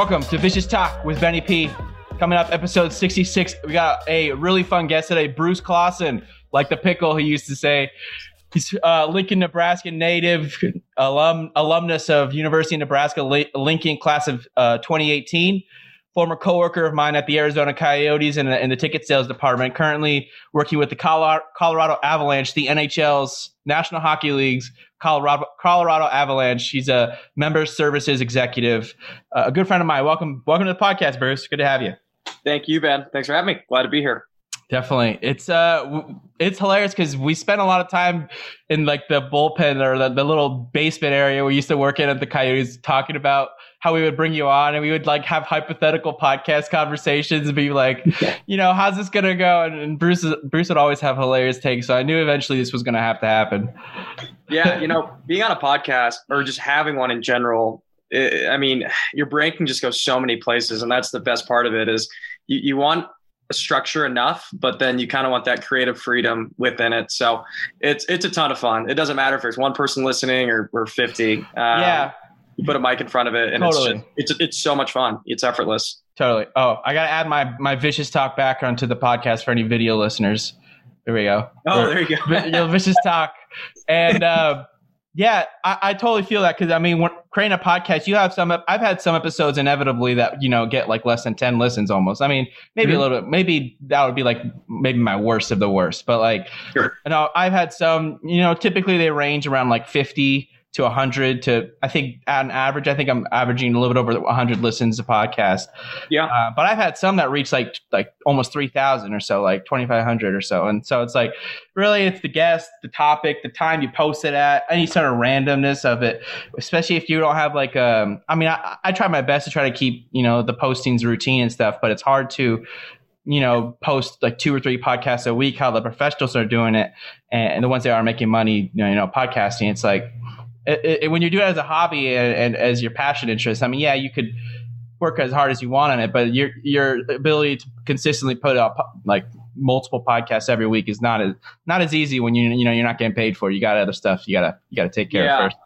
Welcome to Vicious Talk with Benny P. Coming up, episode 66. We got a really fun guest today, Bruce Claussen, like the pickle he used to say. He's uh, Lincoln, Nebraska native, alum, alumnus of University of Nebraska Lincoln class of uh, 2018 former coworker of mine at the Arizona Coyotes in the, in the ticket sales department, currently working with the Colorado, Avalanche, the NHL's National Hockey League's Colorado, Colorado Avalanche. She's a member services executive, uh, a good friend of mine. Welcome, welcome to the podcast, Bruce. Good to have you. Thank you, Ben. Thanks for having me. Glad to be here. Definitely, it's uh, it's hilarious because we spent a lot of time in like the bullpen or the, the little basement area we used to work in at the Coyotes, talking about how we would bring you on and we would like have hypothetical podcast conversations and be like, you know, how's this gonna go? And, and Bruce Bruce would always have hilarious takes, so I knew eventually this was gonna have to happen. Yeah, you know, being on a podcast or just having one in general, it, I mean, your brain can just go so many places, and that's the best part of it. Is you, you want a structure enough, but then you kind of want that creative freedom within it. So it's it's a ton of fun. It doesn't matter if there's one person listening or, or 50. Um, yeah you put a mic in front of it and totally. it's, just, it's it's so much fun. It's effortless. Totally. Oh i gotta add my my vicious talk background to the podcast for any video listeners. There we go. Oh there you go. you know, vicious talk. And uh, yeah I, I, totally feel that because i mean when creating a podcast you have some i've had some episodes inevitably that you know get like less than 10 listens almost. I mean maybe mm-hmm. a little bit maybe that would be like maybe my worst of the worst but like sure. you know i've had some you know typically they range around like 50 to 100 to i think an average i think i'm averaging a little bit over 100 listens a podcast yeah. Uh, but i've had some that reach like like almost 3000 or so like 2500 or so. And so it's like really it's the guest the topic the time you post it at any sort of randomness of it especially if you don't have like um i mean I, I try my best to try to keep you know the postings routine and stuff but it's hard to you know, post like two or three podcasts a week, how the professionals are doing it, and, the ones that are making money, you know, you know, podcasting. It's like it, it, when you do it as a hobby and, and, as your passion interest, I mean, yeah, you could work as hard as you want on it, but your your ability to consistently put up like multiple podcasts every week is not as not as easy when you you know you're not getting paid for. It. You got other stuff you gotta you gotta take care yeah. of first.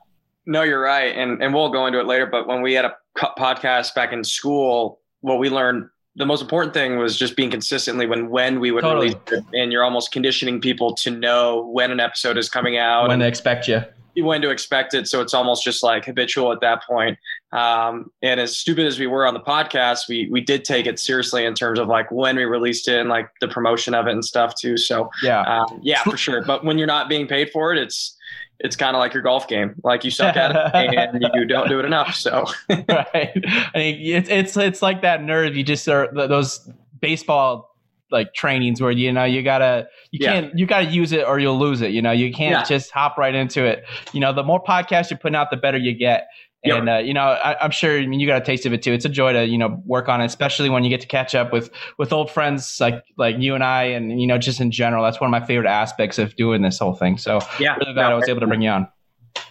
No, you're right, and and we'll go into it later. But when we had a podcast back in school, what we learned the most important thing was just being consistently when when we would totally. release it, and you're almost conditioning people to know when an episode is coming out when they expect you when to expect it. So it's almost just like habitual at that point. Um, and as stupid as we were on the podcast, we we did take it seriously in terms of like when we released it and like the promotion of it and stuff too. So yeah, um, yeah, for sure. But when you're not being paid for it, it's it's kind of like your golf game. Like you suck at it and you don't do it enough. So right, I mean, it's it's it's like that nerve. You just are those baseball like trainings where you know you gotta you yeah. can't you gotta use it or you'll lose it. You know you can't yeah. just hop right into it. You know the more podcasts you're putting out, the better you get. And yep. uh, you know, I, am sure I mean, you got a taste of it too. It's a joy to you know work on it, especially when you get to catch up with with old friends like like you and I, and you know, just in general. That's one of my favorite aspects of doing this whole thing. So yeah, really glad no, I was able to bring you on.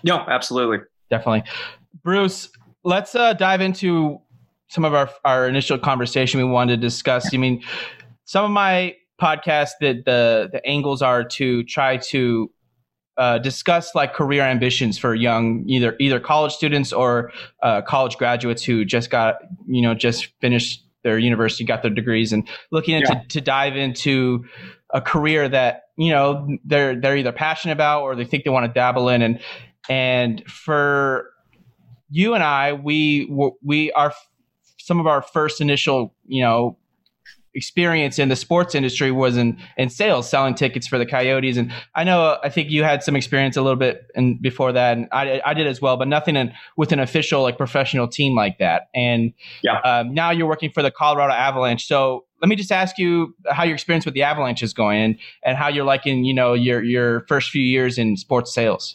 No, absolutely, definitely, Bruce. Let's uh, dive into some of our our initial conversation we wanted to discuss. I mean, some of my podcasts that the the angles are to try to uh, discuss like career ambitions for young either either college students or uh, college graduates who just got you know just finished their university got their degrees and looking into yeah. to dive into a career that you know they're they're either passionate about or they think they want to dabble in and and for you and I we we are some of our first initial you know experience in the sports industry was in, in sales, selling tickets for the Coyotes. And I know, I think you had some experience a little bit in, before that, and I, I did as well, but nothing in, with an official, like professional team like that. And yeah. um, now you're working for the Colorado Avalanche. So let me just ask you how your experience with the Avalanche is going and, and how you're liking, you know, your, your first few years in sports sales.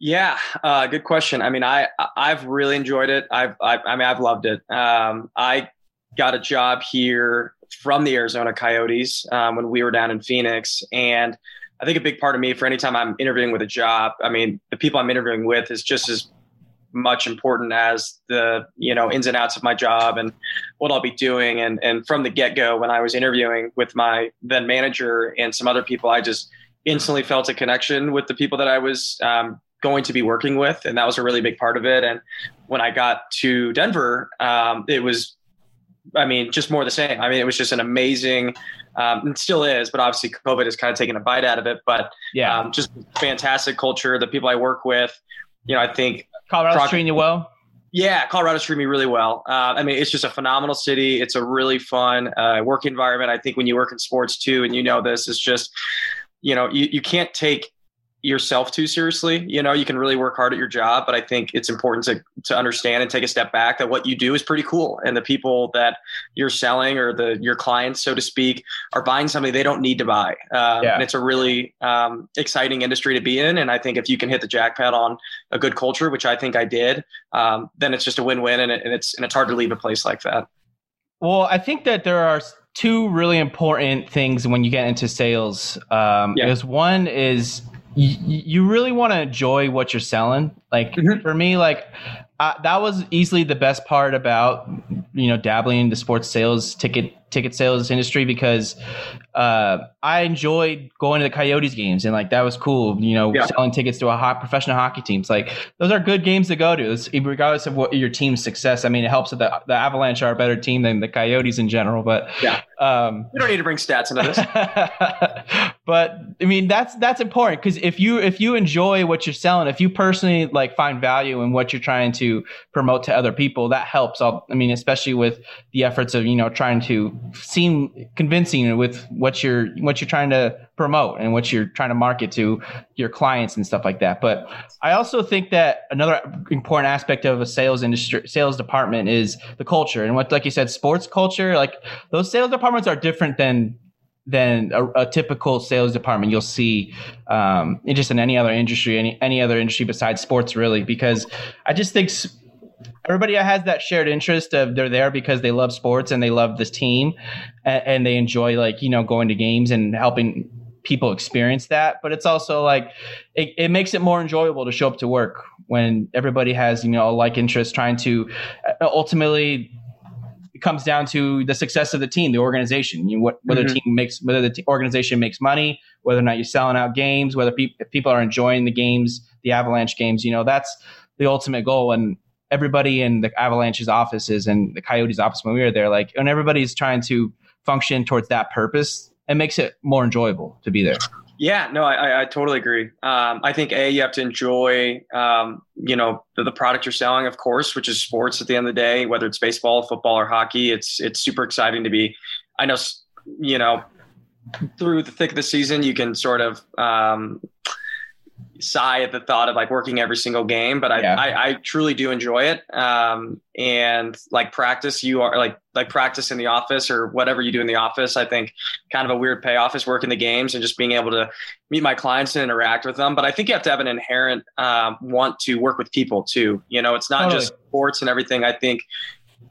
Yeah, uh, good question. I mean, I I've really enjoyed it. I've I, I mean I've loved it. Um, I got a job here from the Arizona Coyotes um, when we were down in Phoenix. And I think a big part of me for anytime I'm interviewing with a job, I mean, the people I'm interviewing with is just as much important as the you know ins and outs of my job and what I'll be doing. And and from the get go, when I was interviewing with my then manager and some other people, I just instantly felt a connection with the people that I was um, going to be working with, and that was a really big part of it. And when I got to Denver, um, it was, I mean, just more the same. I mean, it was just an amazing, um, it still is, but obviously COVID has kind of taken a bite out of it. But yeah, um, just fantastic culture. The people I work with, you know, I think Colorado's treating you well. Yeah, Colorado's treating me really well. Uh, I mean, it's just a phenomenal city. It's a really fun uh, work environment. I think when you work in sports too, and you know this, it's just, you know, you, you can't take yourself too seriously. You know, you can really work hard at your job, but I think it's important to to understand and take a step back that what you do is pretty cool, and the people that you're selling or the your clients, so to speak, are buying something they don't need to buy. Um, yeah. And it's a really um, exciting industry to be in. And I think if you can hit the jackpot on a good culture, which I think I did, um, then it's just a win win, and, it, and it's and it's hard to leave a place like that. Well, I think that there are two really important things when you get into sales. Um, yeah. Because one is you, really want to enjoy what you're selling. Like mm-hmm. for me, like uh, that was easily the best part about you know dabbling in the sports sales ticket ticket sales industry because uh, I enjoyed going to the Coyotes games and like that was cool. You know, yeah. selling tickets to a hot professional hockey teams. Like those are good games to go to, it's, regardless of what your team's success. I mean, it helps that the, the Avalanche are a better team than the Coyotes in general. But yeah, um, we don't need to bring stats into this. but I mean, that's that's important because if you if you enjoy what you're selling, if you personally like find value in what you're trying to promote to other people, that helps. I'll, I mean, especially with the efforts of you know trying to seem convincing with what you're what you're trying to promote and what you're trying to market to your clients and stuff like that. But I also think that another important aspect of a sales industry sales department is the culture and what like you said sports culture like those sales departments are different than than a, a typical sales department you'll see um, just in any other industry any any other industry besides sports really because I just think everybody has that shared interest of they're there because they love sports and they love this team and, and they enjoy like you know going to games and helping people experience that but it's also like it, it makes it more enjoyable to show up to work when everybody has you know a like interest trying to uh, ultimately it comes down to the success of the team, the organization. You know, what, whether mm-hmm. the team makes, whether the t- organization makes money, whether or not you're selling out games, whether pe- people are enjoying the games, the Avalanche games. You know, that's the ultimate goal. And everybody in the Avalanche's offices and the Coyotes office when we were there, like, and everybody's trying to function towards that purpose, it makes it more enjoyable to be there. Yeah, no, I, I totally agree. Um, I think a you have to enjoy, um, you know, the, the, product you're selling, of course, which is sports. At the end of the day, whether it's baseball, football, or hockey, it's it's super exciting to be. I know, you know, through the thick of the season, you can sort of um, sigh at the thought of like working every single game, but I, yeah. I, I, truly do enjoy it. Um, and like practice, you are like, like practice in the office or whatever you do in the office. I think kind of a weird payoff is working the games and just being able to meet my clients and interact with them. But I think you have to have an inherent um, want to work with people too. You know, it's not totally. just sports and everything. I think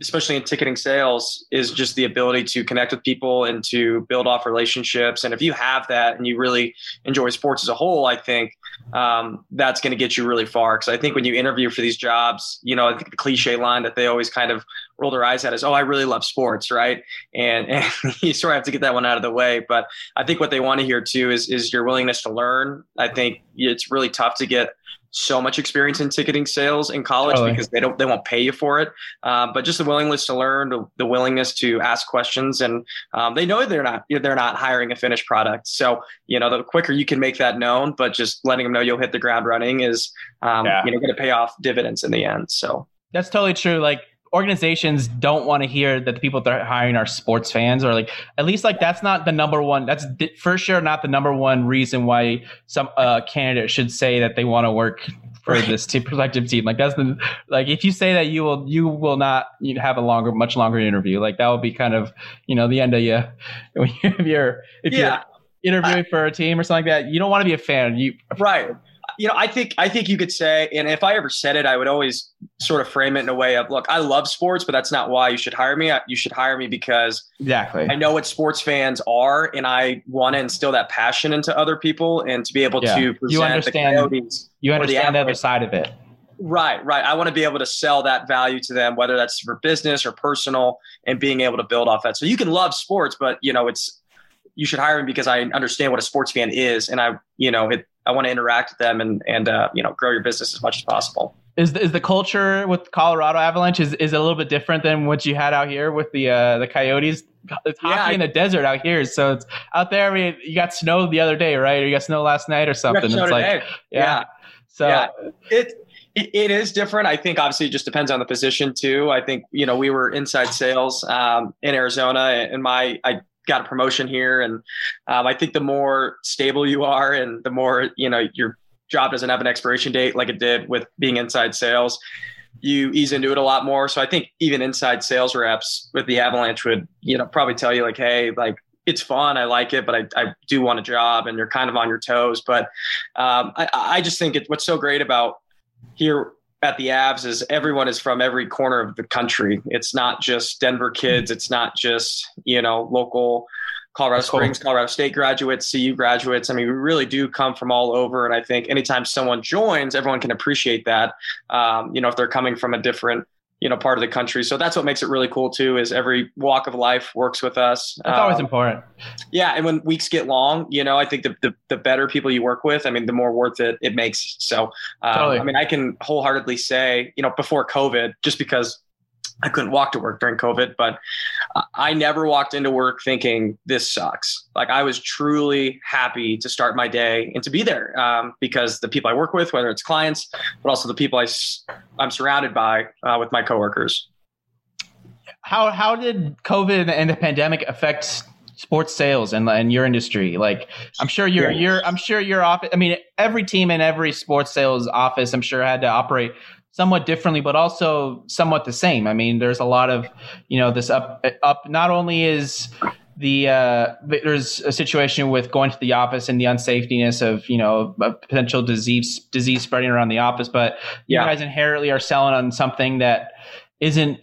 especially in ticketing sales is just the ability to connect with people and to build off relationships and if you have that and you really enjoy sports as a whole i think um, that's going to get you really far. Because i think when you interview for these jobs you know i think the cliche line that they always kind of roll their eyes at is oh i really love sports right? And, and you sort of have to get that one out of the way. But i think what they want to hear too is is your willingness to learn. I think it's really tough to get so much experience in ticketing sales in college totally. because they don't they won't pay you for it. Uh, but just the willingness to learn, the, the willingness to ask questions, and um, they know they're not they're not hiring a finished product. So you know the quicker you can make that known, but just letting them know you'll hit the ground running is um, yeah. you know going to pay off dividends in the end. So that's totally true. Like organizations don't want to hear that the people they're hiring are sports fans or like at least like that's not the number one that's for sure not the number one reason why some uh, candidate should say that they want to work for right. this team collective team like that's the like if you say that you will you will not you have a longer much longer interview like that will be kind of you know the end of you if you're if yeah. you're interviewing I, for a team or something like that you don't want to be a fan you right you know, I think I think you could say, and if I ever said it, I would always sort of frame it in a way of, look, I love sports, but that's not why you should hire me. You should hire me because exactly I know what sports fans are, and I want to instill that passion into other people, and to be able yeah. to present you understand the you understand the, the other side of it. Right, right. I want to be able to sell that value to them, whether that's for business or personal, and being able to build off that. So you can love sports, but you know, it's you should hire me because I understand what a sports fan is, and I, you know, it, I want to interact with them and and uh, you know grow your business as much as possible. Is the, is the culture with Colorado Avalanche is, is a little bit different than what you had out here with the uh, the Coyotes? It's hockey yeah, I, in the desert out here, so it's out there. I mean, you got snow the other day, right? Or you got snow last night or something. It's like, yeah. yeah. So yeah. it it is different. I think obviously it just depends on the position too. I think you know we were inside sales um, in Arizona, and my I got a promotion here, and um, I think the more stable you are, and the more you know your job doesn't have an expiration date like it did with being inside sales, you ease into it a lot more. So I think even inside sales reps with the Avalanche would you know probably tell you like, hey, like it's fun. I like it, but I, I do want a job and you're kind of on your toes. But um, I, I just think it, what's so great about here at the Avs is everyone is from every corner of the country. It's not just Denver kids. It's not just, you know, local Colorado Springs, Colorado State graduates, CU graduates. I mean, we really do come from all over. And I think anytime someone joins, everyone can appreciate that. Um, you know, if they're coming from a different you know part of the country. So that's what makes it really cool too is every walk of life works with us. That's um, always important. yeah and when weeks get long you know i think the, the, the better people you work with i mean the more worth it it makes. So um, totally. i mean i can wholeheartedly say you know before covid just because I couldn't walk to work during COVID, but I never walked into work thinking this sucks. Like I was truly happy to start my day and to be there um, because the people I work with, whether it's clients, but also the people I, I'm surrounded by uh, with my coworkers. How, how did COVID and the pandemic affect sports sales and, and your industry? Like, I'm sure you're, yeah. you're, I'm sure your office, I mean, every team in every sports sales office, I'm sure had to operate somewhat differently, but also somewhat the same. I mean, there's a lot of, you know, this up, up, not only is the, uh, there's a situation with going to the office and the unsafetyness of, you know, a potential disease, disease spreading around the office, but you guys inherently are selling on something that isn't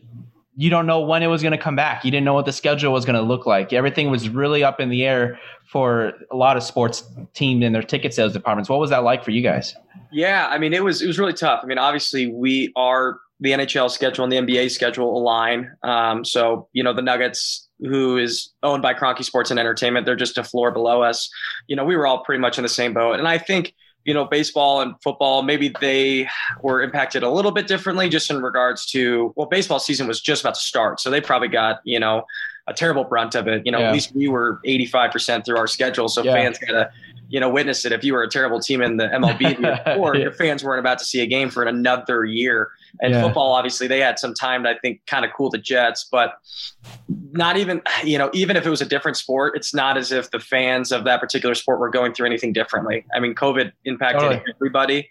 you don't know when it was going to come back. You didn't know what the schedule was going to look like. Everything was really up in the air for a lot of sports teams and their ticket sales departments. What was that like for you guys? Yeah, I mean, it was it was really tough. I mean, obviously, we are the NHL schedule and the NBA schedule align. Um, so you know, the Nuggets, who is owned by Kroenke Sports and Entertainment, they're just a floor below us. You know, we were all pretty much in the same boat, and I think you know, baseball and football, maybe they were impacted a little bit differently just in regards to, well, baseball season was just about to start. So they probably got, you know, a terrible brunt of it. You know, yeah. at least we were 85% through our schedule. So yeah. fans got to you know, witness it. If you were a terrible team in the MLB or yeah. your fans weren't about to see a game for another year. And yeah. football, obviously, they had some time to, I think, kind of cool the Jets, but not even, you know, even if it was a different sport, it's not as if the fans of that particular sport were going through anything differently. I mean, COVID impacted totally. everybody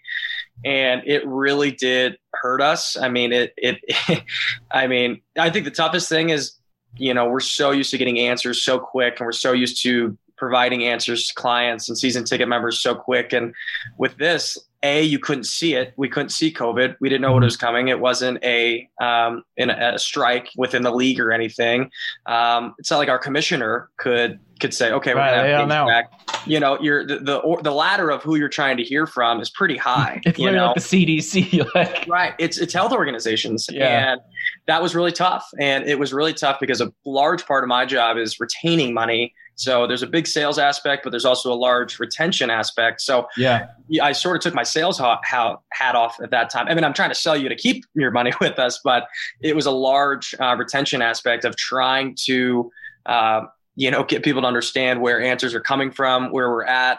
and it really did hurt us. I mean, it, it, it, I mean, I think the toughest thing is, you know, we're so used to getting answers so quick and we're so used to providing answers to clients and season ticket members so quick. And with this, a you couldn't see it. We couldn't see COVID. We didn't know what was coming. It wasn't a um, in a, a, strike within the league or anything. Um, it's not like our commissioner could could say, okay, we're right, gonna have back. You know, you're the, the the ladder of who you're trying to hear from is pretty high. It's you know? like the CDC, like right. It's it's health organizations, yeah. and that was really tough. And it was really tough because a large part of my job is retaining money so there's a big sales aspect, but there's also a large retention aspect. So yeah, I sort of took my sales hat off at that time. I mean, I'm trying to sell you to keep your money with us, but it was a large uh, retention aspect of trying to, uh, you know, get people to understand where answers are coming from, where we're at.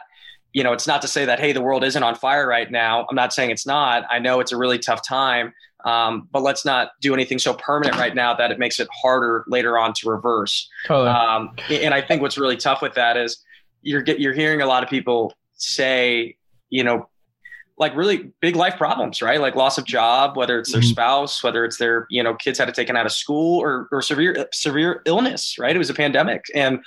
You know, it's not to say that hey, the world isn't on fire right now. I'm not saying it's not. I know it's a really tough time, um, but let's not do anything so permanent right now that it makes it harder later on to reverse. Totally. Um, and I think what's really tough with that is you're get, you're hearing a lot of people say, you know, like really big life problems, right? Like loss of job, whether it's their mm-hmm. spouse, whether it's their, you know, kids had to taken out of school or, or severe, severe illness, right? It was a pandemic. And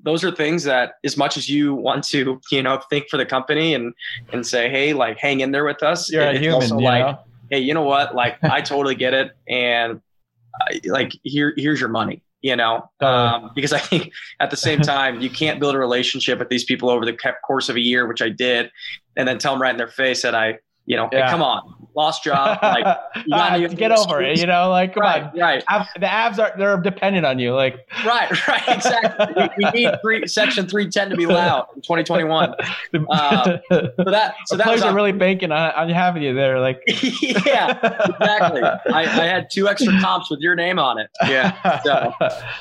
those are things that as much as you want to, you know, think for the company and, and say, Hey, like hang in there with us. You're it, a human, like, know? Hey, you know what? Like, I totally get it, and I, like here, here's your money. You know, um, because I think at the same time you can't build a relationship with these people over the course of a year, which I did, and then tell them right in their face that I, you know, yeah. hey, come on, lost job. Like, you gotta get over it. You know, like come right, on, right. the Avs are they're dependent on you. Like right, right, exactly. we, we, need three, section three ten to be loud in 2021. Uh, so that so the that was are really banking on, on having you there. Like yeah, exactly. I, I, had two extra comps with your name on it. Yeah. So,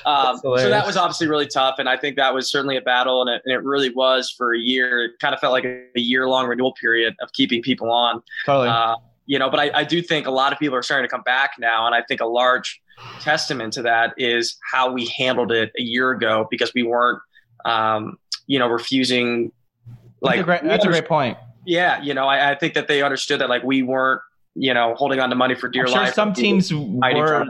um, so that was obviously really tough, and I think that was certainly a battle, and it, and it really was for a year. It kind of felt like a, a year long renewal period of keeping people on. Totally. Uh, you know, but I, I do think a lot of people are starting to come back now, and I think a large testament to that is how we handled it a year ago because we weren't, um, you know, refusing. Like that's a great, that's a great point. Yeah, you know, I, I, think that they understood that like we weren't, you know, holding on to money for dear sure life. Some teams were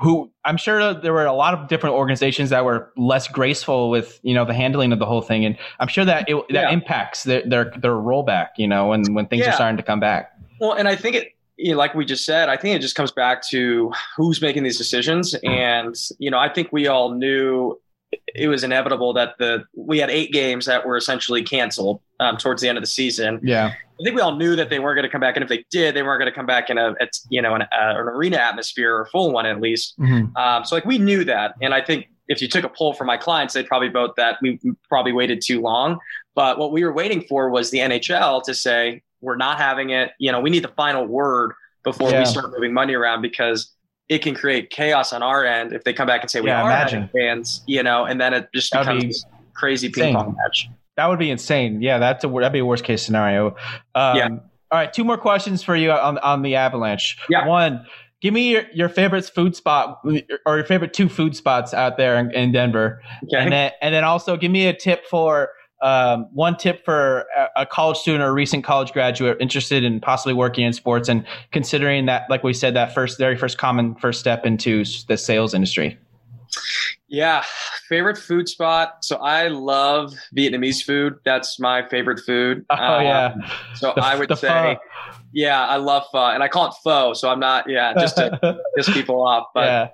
who I'm sure there were a lot of different organizations that were less graceful with you know the handling of the whole thing, and I'm sure that it, that yeah. impacts their, their their rollback. You know, when when things yeah. are starting to come back. Well, and I think it, you know, like we just said, I think it just comes back to who's making these decisions, and you know, I think we all knew it was inevitable that the we had eight games that were essentially canceled um, towards the end of the season. Yeah, I think we all knew that they weren't going to come back, and if they did, they weren't going to come back in a you know an, uh, an, arena atmosphere or a full one at least. Mm-hmm. Um, so like we knew that, and I think if you took a poll from my clients, they'd probably vote that we probably waited too long. But what we were waiting for was the NHL to say we're not having it. You know, we need the final word before yeah. we start moving money around because it can create chaos on our end if they come back and say we yeah, are imagine. fans, you know, and then it just becomes be crazy ping pong match. That would be insane. Yeah, that's a that'd be a worst case scenario. Um, yeah. All right, two more questions for you on on the Avalanche. Yeah. One, give me your, your favorite food spot or your favorite two food spots out there in, in Denver, okay. and then and then also give me a tip for um, one tip for a, college student or a recent college graduate interested in possibly working in sports and considering that, like we said, that first, very first common first step into the sales industry? Yeah, favorite food spot. So I love Vietnamese food. That's my favorite food. Oh um, yeah. So the, I would say, pho. yeah, I love pho, and I call it pho. So I'm not, yeah, just to piss people off. But yeah.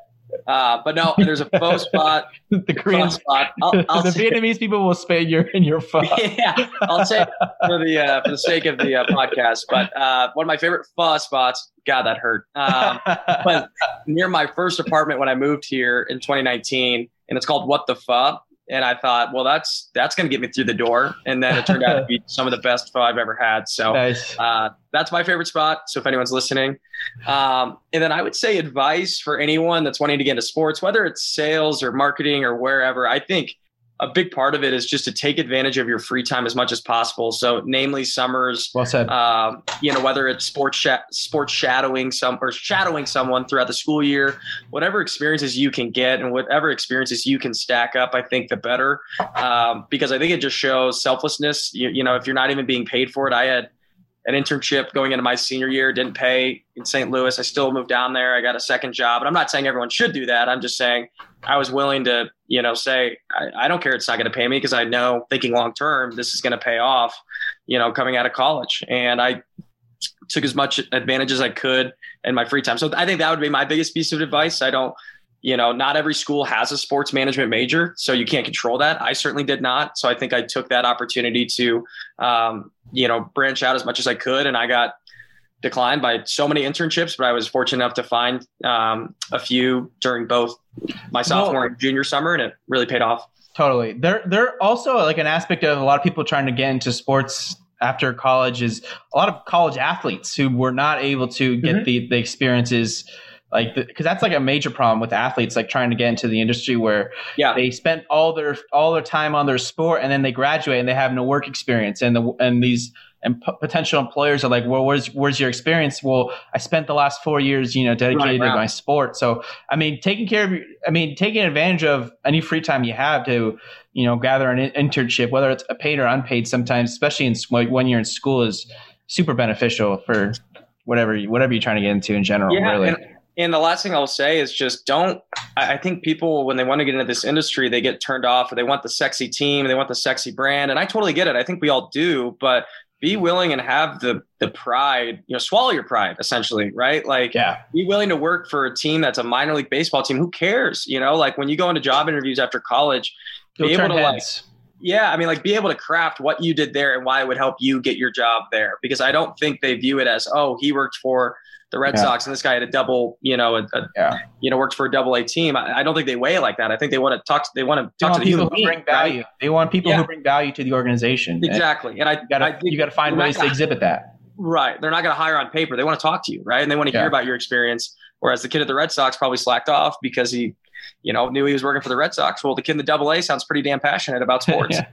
Uh, but no, there's a faux spot. the Korean spot. I'll, I'll the say, Vietnamese people will spay your in your pho. yeah, I'll say for the uh, for the sake of the uh, podcast. But uh, one of my favorite pho spots. God, that hurt. Um, but near my first apartment when I moved here in 2019, and it's called What the Pho and I thought, well, that's that's going to get me through the door. And then it turned out to be some of the best pho I've ever had. So nice. uh, that's my favorite spot. So if anyone's listening, um, and then I would say advice for anyone that's wanting to get into sports, whether it's sales or marketing or wherever. I think a big part of it is just to take advantage of your free time as much as possible. So, namely, summers. Well said. Um, you know, whether it's sports sh- sports shadowing some or shadowing someone throughout the school year, whatever experiences you can get and whatever experiences you can stack up, I think the better. Um, because I think it just shows selflessness. You, you know, if you're not even being paid for it, I had an internship going into my senior year, didn't pay in St. Louis. I still moved down there. I got a second job. And I'm not saying everyone should do that. I'm just saying I was willing to, you know, say, I, I don't care. It's not going to pay me because I know thinking long term, this is going to pay off, you know, coming out of college. And I took as much advantage as I could in my free time. So I think that would be my biggest piece of advice. I don't, you know, not every school has a sports management major, so you can't control that. I certainly did not. So I think I took that opportunity to, um, you know, branch out as much as I could. And I got declined by so many internships, but I was fortunate enough to find um, a few during both my sophomore well, and junior summer, and it really paid off. Totally. There, there also like an aspect of a lot of people trying to get into sports after college is a lot of college athletes who were not able to get mm-hmm. the the experiences like because that's like a major problem with athletes like trying to get into the industry where yeah. they spent all their all their time on their sport and then they graduate and they have no work experience. And the and these and p- potential employers are like well where's where's your experience? Well i spent the last four years you know dedicated right, to my sport. So i mean taking care of your, i mean taking advantage of any free time you have to you know gather an internship whether it's a paid or unpaid sometimes especially in when you're in school is super beneficial for whatever whatever you're trying to get into in general yeah, really and- the last thing I'll say is just don't. I think people, when they want to get into this industry, they get turned off or they want the sexy team, they want the sexy brand. And I totally get it. I think we all do, but be mm-hmm. willing and have the the pride, you know, swallow your pride essentially, right? Like yeah. be willing to work for a team that's a minor league baseball team. Who cares? You know, like when you go into job interviews after college, You'll be able to heads. like Yeah, I mean, like be able to craft what you did there and why it would help you get your job there. Because I don't think they view it as, oh, he worked for the Red yeah. Sox and this guy had a double, you know, a, a yeah. you know, works for a double A team. I, I, don't think they weigh it like that. I think they want to talk. They want to talk to people who bring value. Right? They want people yeah. who bring value to the organization. Exactly, and I gotta, you got to find ways to exhibit that. Right, they're not going to hire on paper. They want to talk to you, right, and they want to hear about your experience. Whereas the kid at the Red Sox probably slacked off because he, you know, knew he was working for the Red Sox. Well, the kid in the Double A sounds pretty damn passionate about sports. yeah.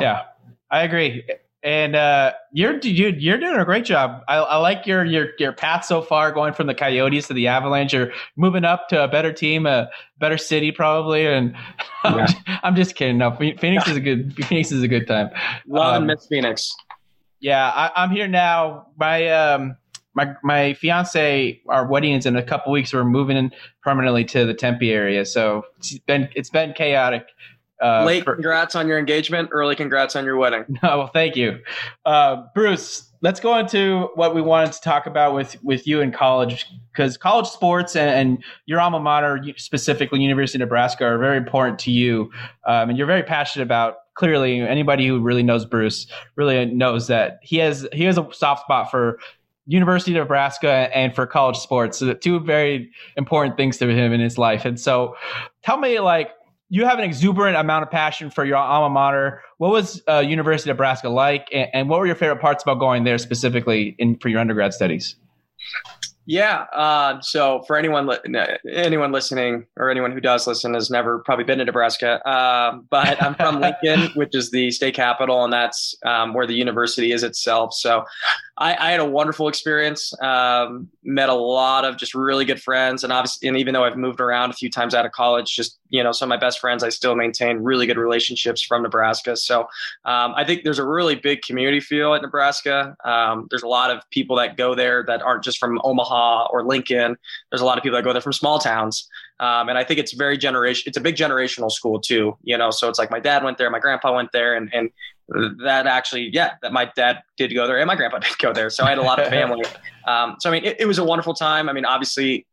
yeah, I agree. And uh, you're dude, you're doing a great job. I, I, like your your your path so far, going from the Coyotes to the Avalanche. You're moving up to a better team, a better city, probably. And yeah. I'm just kidding. No, Phoenix is a good Phoenix is a good time. Love um, Miss Phoenix. Yeah, I, am here now. My um my my fiance, our wedding is in a couple weeks. We're moving in permanently to the Tempe area, so it's been it's been chaotic uh, Late for, congrats on your engagement. Early congrats on your wedding. No, well, thank you, uh, Bruce. Let's go into what we wanted to talk about with with you in college, because college sports and, and, your alma mater, specifically University of Nebraska, are very important to you, um, and you're very passionate about. Clearly, anybody who really knows Bruce really knows that he has he has a soft spot for University of Nebraska and for college sports. So two very important things to him in his life. And so, tell me, like, you have an exuberant amount of passion for your alma mater. What was uh, University of Nebraska like, and, and, what were your favorite parts about going there specifically in for your undergrad studies? Yeah. Uh, so for anyone li- anyone listening or anyone who does listen has never probably been to Nebraska, uh, but I'm from Lincoln, which is the state capital, and that's um, where the university is itself. So I, I had a wonderful experience. Um, met a lot of just really good friends, and obviously, and even though I've moved around a few times out of college, just you know, some of my best friends, I still maintain really good relationships from Nebraska. So um, I think there's a really big community feel at Nebraska. Um, there's a lot of people that go there that aren't just from Omaha or Lincoln. There's a lot of people that go there from small towns. Um, and I think it's very generation. It's a big generational school too, you know. So it's like my dad went there, my grandpa went there, and and that actually, yeah, that my dad did go there and my grandpa did go there. So I had a lot of family. um, so I mean, it, it was a wonderful time. I mean, obviously,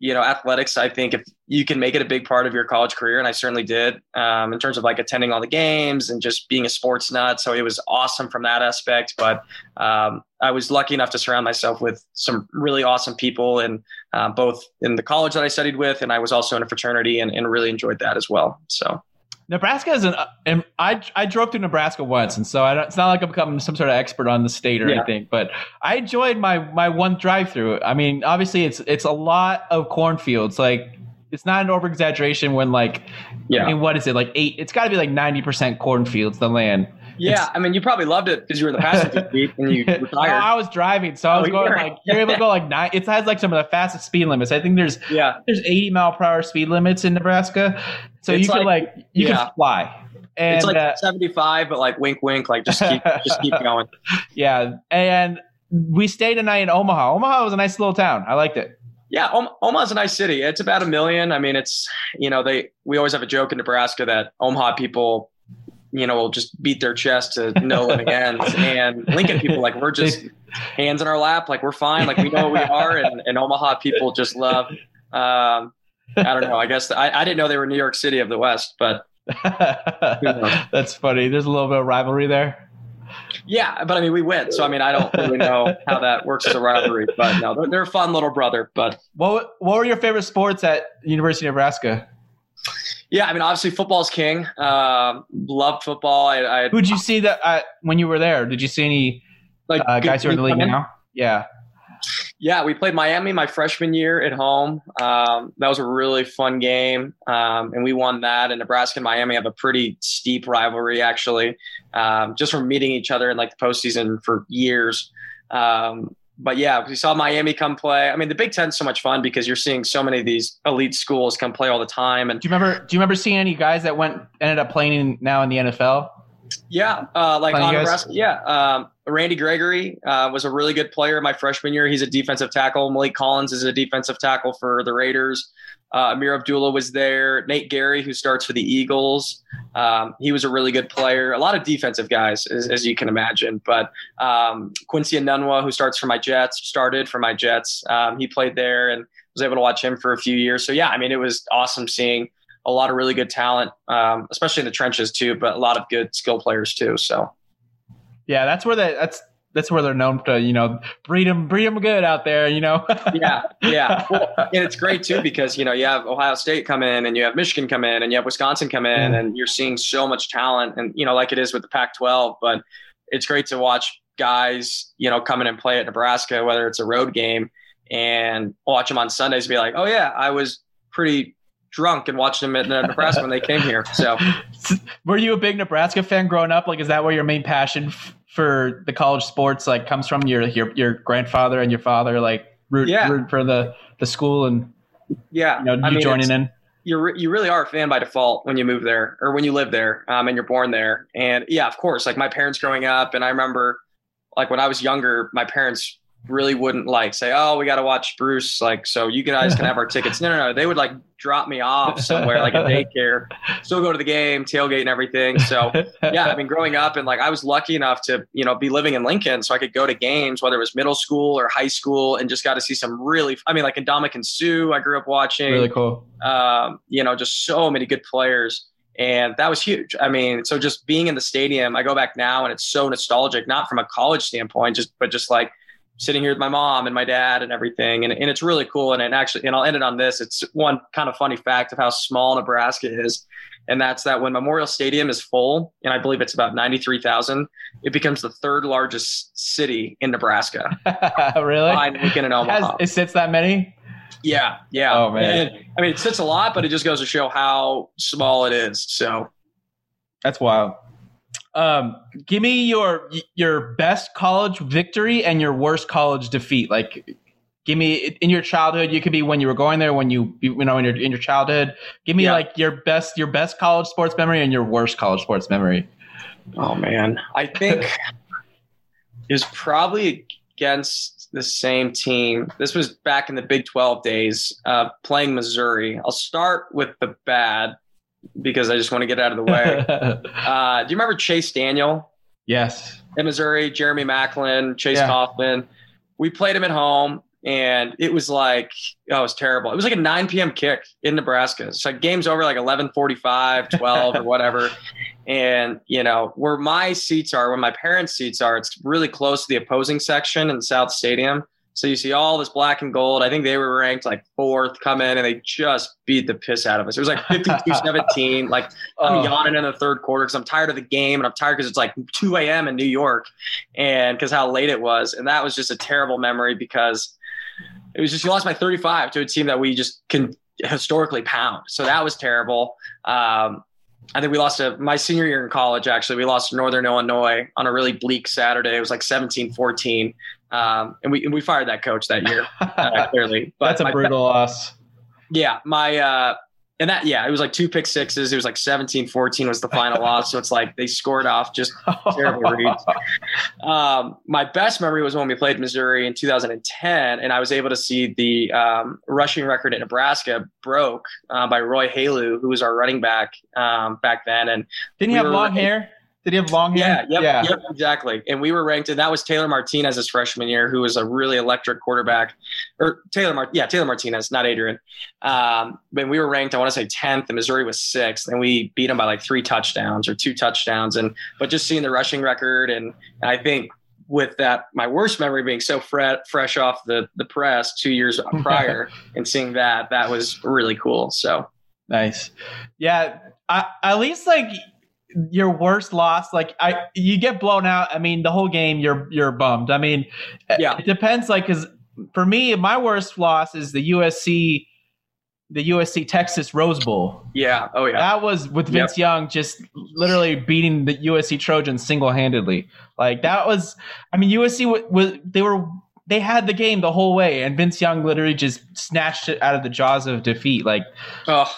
you know, athletics, I think if you can make it a big part of your college career, and I certainly did, um, in terms of like attending all the games and just being a sports nut. So it was awesome from that aspect. But um, I was lucky enough to surround myself with some really awesome people, and uh, both in the college that I studied with, and I was also in a fraternity, and, and really enjoyed that as well. So Nebraska is an. Uh, and I I drove through Nebraska once, and so it's not like I'm becoming some sort of expert on the state or yeah. anything. But I enjoyed my my one drive through. I mean, obviously it's it's a lot of cornfields. Like it's not an over exaggeration when like yeah. I mean, what is it like eight? It's got to be like ninety percent cornfields. The land. Yeah, it's, I mean, you probably loved it because you were in the passenger seat and you retired. No, I was driving, so I was oh, going like you're able to go like nine. It has like some of the fastest speed limits. I think there's yeah there's 80 mile per hour speed limits in Nebraska, so it's you can like, you yeah. can fly. And, it's like uh, 75, but like wink, wink, like just keep just keep going. Yeah, and we stayed a night in Omaha. Omaha was a nice little town. I liked it. Yeah, Omaha's a nice city. It's about a million. I mean, it's you know they we always have a joke in Nebraska that Omaha people you know, will just beat their chest to no living ends. And Lincoln people, like, we're just hands in our lap, like, we're fine, like, we know what we are. And, and Omaha people just love, um, I don't know, I guess I, I didn't know they were New York City of the West, but. That's funny. There's a little bit of rivalry there. Yeah, but I mean, we win, so I mean, I don't really know how that works as a rivalry, but no, they're, they're a fun little brother. But what what were your favorite sports at University of Nebraska? Yeah, I mean, obviously, football's king. Um, loved football. I, I who'd you see that uh, when you were there? Did you see any like uh, guys who are in the league now? Yeah. Yeah, we played Miami my freshman year at home. Um, that was a really fun game, um, and we won that. And Nebraska and Miami have a pretty steep rivalry, actually, um, just from meeting each other in like the postseason for years. Um, but yeah, we saw Miami come play. I mean, the Big Ten's so much fun because you're seeing so many of these elite schools come play all the time. And do you remember? Do you remember seeing any guys that went ended up playing now in the NFL? Yeah, uh, like on Nebraska. Yeah, um, Randy Gregory uh, was a really good player my freshman year. He's a defensive tackle. Maliek Collins is a defensive tackle for the Raiders. Uh, Ameer Abdullah was there. Nate Gerry, who starts for the Eagles, um, he was a really good player. A lot of defensive guys, as, as you can imagine. But um, Quincy Enunwa, who starts for my Jets, started for my Jets. Um, he played there and was able to watch him for a few years. So yeah, I mean, it was awesome seeing a lot of really good talent, um, especially in the trenches too, but a lot of good skill players too. So, yeah, that's where they, that's that's where they're known to, you know, breed them, breed them good out there, you know. yeah, yeah, well, and it's great too because you know you have Ohio State come in, and you have Michigan come in, and you have Wisconsin come in, mm. and you're seeing so much talent, and you know, like it is with the Pac-12, but it's great to watch guys, you know, come in and play at Nebraska, whether it's a road game, and watch them on Sundays, be like, oh yeah, I was pretty drunk and watched them at Nebraska when they came here. So, were you a big Nebraska fan growing up? Like, is that where your main passion for the college sports like comes from your your your grandfather and your father like root, yeah. root for the the school and yeah you know you I mean, joining in you're you really are a fan by default when you move there or when you live there um, and you're born there and yeah of course like my parents growing up and i remember like when i was younger my parents really wouldn't like say, "Oh, we got to watch Bruce." Like, so you guys can have our tickets. No, no, no. They would like drop me off somewhere, like a daycare. Still go to the game, tailgate, and everything. So yeah, I mean, growing up and like I was lucky enough to you know be living in Lincoln, so I could go to games, whether it was middle school or high school, and just got to see some really. I mean, like Ndamukong Suh, I grew up watching. Really cool. Um, you know, just so many good players. And that was huge. I mean, so just being in the stadium, I go back now and it's so nostalgic, not from a college standpoint, just but just like sitting here with my mom and my dad and everything. And, and it's really cool. And, and actually, and I'll end it on this. It's one kind of funny fact of how small Nebraska is. And that's that when Memorial Stadium is full, and I believe it's about 93,000, it becomes the third largest city in Nebraska. really? Behind Lincoln and Omaha. Has, it sits that many? Yeah, yeah. Oh man. And, I mean, it sits a lot, but it just goes to show how small it is. So that's wild. Um, give me your your best college victory and your worst college defeat. Like, give me in your childhood. You could be when you were going there, when you you know in your in your childhood. Give me yeah. like your best your best college sports memory and your worst college sports memory. Oh man, I think it was probably against the same team. This was back in the Big Twelve days, uh, playing Missouri. I'll start with the bad because I just want to get out of the way. uh, do you remember Chase Daniel? Yes. In Missouri, Jeremy Maclin, Chase yeah. Coffman. We played him at home, and it was like, oh, it was terrible. It was like a 9 p.m. kick in Nebraska. It's like game's over like 11:45, 12, or whatever. And you know where my seats are, where my parents' seats are, it's really close to the opposing section in South Stadium. So you see all this black and gold. I think they were ranked like fourth, come in and they just beat the piss out of us. It was like 52 17. Like I'm oh. yawning in the third quarter because I'm tired of the game and I'm tired because it's like 2 a.m. in New York and because how late it was. And that was just a terrible memory because it was just you lost by 35 to a team that we just can historically pound. So that was terrible. Um, I think we lost to my senior year in college. Actually, we lost Northern Illinois on a really bleak Saturday. It was like 17 14. Um, and we and we fired that coach that year, uh, clearly. But That's a brutal loss. Yeah, my uh, and that yeah, it was like two pick sixes. It was like 17-14 was the final loss. So it's like they scored off just terrible reads. Um, my best memory was when we played Missouri in 2010, and I was able to see the um, rushing record at Nebraska broke uh, by Roy Helu, who was our running back um, back then. And didn't he have long hair? Did he have long hair? Yeah, yep, yeah, yep, exactly. And we were ranked, and that was Taylor Martinez's freshman year, who was a really electric quarterback. Or Taylor, Mart- yeah, Taylor Martinez, not Adrian. Um, but we were ranked, I want to say tenth, and Missouri was sixth, and we beat them by like three touchdowns or two touchdowns. And but just seeing the rushing record, and, and I think with that, my worst memory being so fre- fresh off the the press two years prior, and seeing that, that was really cool. So nice, yeah. I, at least like your worst loss like i you get blown out. I mean the whole game you're you're bummed. I mean yeah. it depends like because for me my worst loss is the usc the usc texas rose bowl. Yeah. Oh yeah. That was with vince yep. young just literally beating the usc trojans single-handedly. Like that was i mean usc was they were they had the game the whole way and vince young literally just snatched it out of the jaws of defeat. Like oh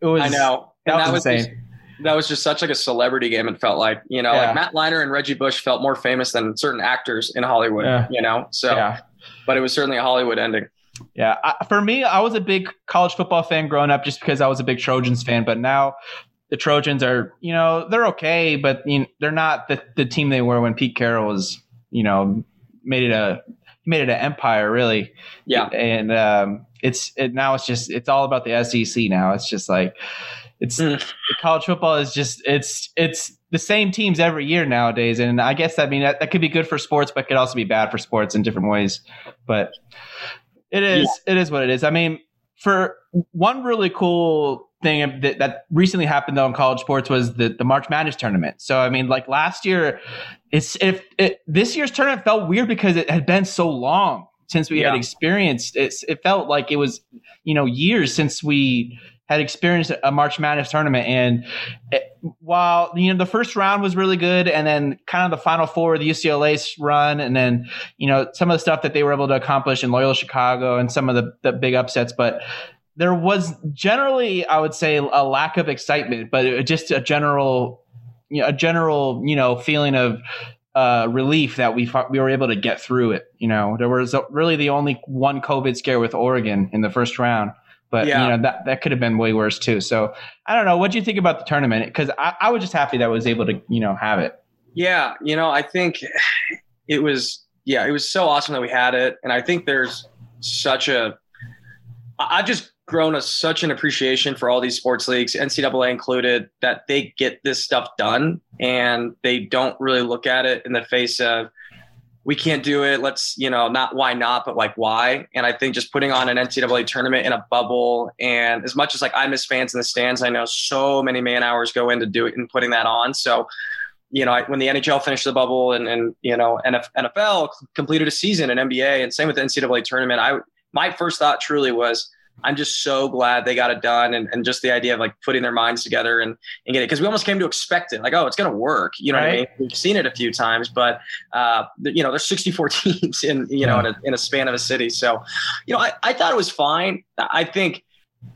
it was i know. that, that was insane that was just such like a celebrity game. It felt like you know, yeah. like Matt Leinart and Reggie Bush felt more famous than certain actors in Hollywood. Yeah. You know, so yeah. but it was certainly a Hollywood ending. Yeah, I, for me, I was a big college football fan growing up, just because I was a big Trojans fan. But now the Trojans are, you know, they're okay, but you know, they're not the, the team they were when Pete Carroll was, you know, made it a made it an empire, really. Yeah, and um, it's it, now it's just it's all about the SEC now. It's just like it's mm. college football is just it's it's the same teams every year nowadays, and I guess I mean that, that could be good for sports, but could also be bad for sports in different ways. But it is yeah. it is what it is. I mean, for one really cool thing that, that recently happened though in college sports was the, the March Madness tournament. So I mean, like last year, it's if it, this year's tournament felt weird because it had been so long since we yeah. had experienced it. It felt like it was you know years since we had experienced a March Madness tournament. And it, while you know the first round was really good, and then kind of the final four, the UCLA's run, and then you know some of the stuff that they were able to accomplish in Loyola Chicago and some of the, the big upsets, but there was generally, I would say, a lack of excitement, but just a general, you know, a general, you know, feeling of uh, relief that we we were able to get through it. You know, there was really the only one COVID scare with Oregon in the first round, but yeah. you know that that could have been way worse too. So I don't know. What do you think about the tournament? Because I, I was just happy that I was able to you know have it. Yeah, you know, I think it was yeah, it was so awesome that we had it, and I think there's such a I've just grown a, such an appreciation for all these sports leagues, NCAA included, that they get this stuff done and they don't really look at it in the face of we can't do it. Let's, you know, not why not, but like why. And I think just putting on an NCAA tournament in a bubble, and as much as like I miss fans in the stands, I know so many man hours go into doing and putting that on. So, you know, when the NHL finished the bubble and and you know NFL completed a season in NBA, and same with the NCAA tournament, I my first thought truly was I'm just so glad they got it done and, and just the idea of like putting their minds together and, and get it. Cause we almost came to expect it. Like, oh, it's going to work. You know right. what I mean? We've seen it a few times, but, uh, you know, there's 64 teams in, you know, in a, in a span of a city. So, you know, I, I thought it was fine. I think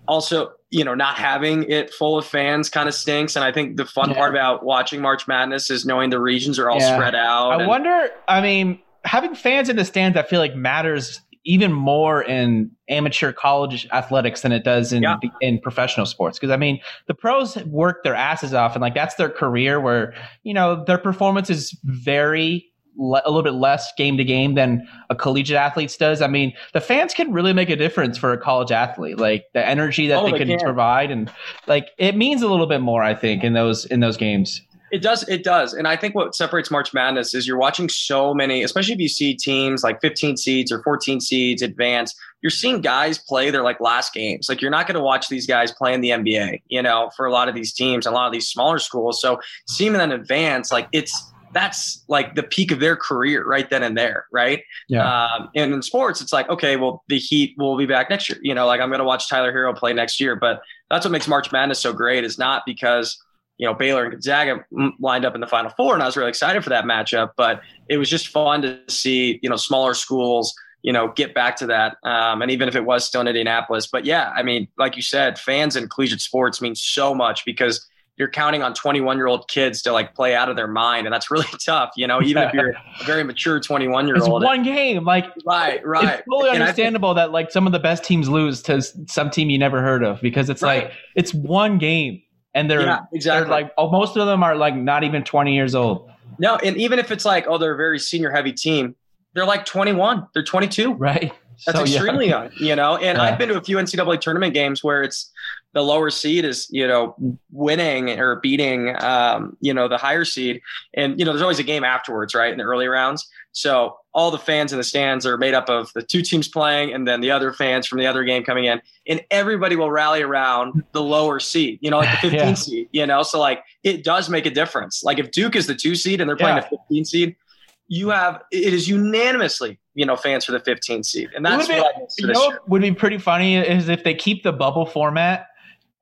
also, you know, not having it full of fans kind of stinks. And I think the fun yeah. part about watching March Madness is knowing the regions are all yeah. spread out. I and, wonder, I mean, having fans in the stands, I feel like matters even more in amateur college athletics than it does in yeah. in professional sports because i mean the pros work their asses off and like that's their career where you know their performance is very a little bit less game to game than a collegiate athletes does. I mean, the fans can really make a difference for a college athlete. Like the energy that oh, they, they can provide, and like it means a little bit more. I think in those in those games. It does. It does. And I think what separates March Madness is you're watching so many, especially if you see teams like 15 seeds or 14 seeds advance, you're seeing guys play their like last games. Like you're not going to watch these guys play in the NBA, you know, for a lot of these teams, a lot of these smaller schools. So seeing them advance, like it's, that's like the peak of their career right then and there, right? Yeah. Um, and in sports, it's like, okay, well, the Heat will be back next year. You know, like I'm going to watch Tyler Herro play next year, but that's what makes March Madness so great is not because you know, Baylor and Gonzaga lined up in the Final Four, and I was really excited for that matchup. But it was just fun to see, you know, smaller schools, you know, get back to that. Um, and even if it was still in Indianapolis, but yeah, I mean, like you said, fans in collegiate sports mean so much because you're counting on 21 year old kids to like play out of their mind, and that's really tough. You know, even if you're a very mature 21 year old. It's one game, like right, right. It's fully understandable think, that like some of the best teams lose to some team you never heard of because it's right. like it's one game and they're yeah, exactly they're like oh, most of them are like not even 20 years old. No, and even if it's like oh they're a very senior heavy team, they're like 21, they're 22. Right. That's so extremely young. young, you know. And yeah. I've been to a few NCAA tournament games where it's the lower seed is, you know, winning or beating, um, you know, the higher seed, and you know, there's always a game afterwards, right, in the early rounds. So all the fans in the stands are made up of the two teams playing, and then the other fans from the other game coming in, and everybody will rally around the lower seed, you know, like the 15 yeah. seed, you know. So like it does make a difference. Like if Duke is the two seed and they're playing yeah. a 15 seed, you have it is unanimously you know fans for the 15 seed and that's would what be, you know would be pretty funny is if they keep the bubble format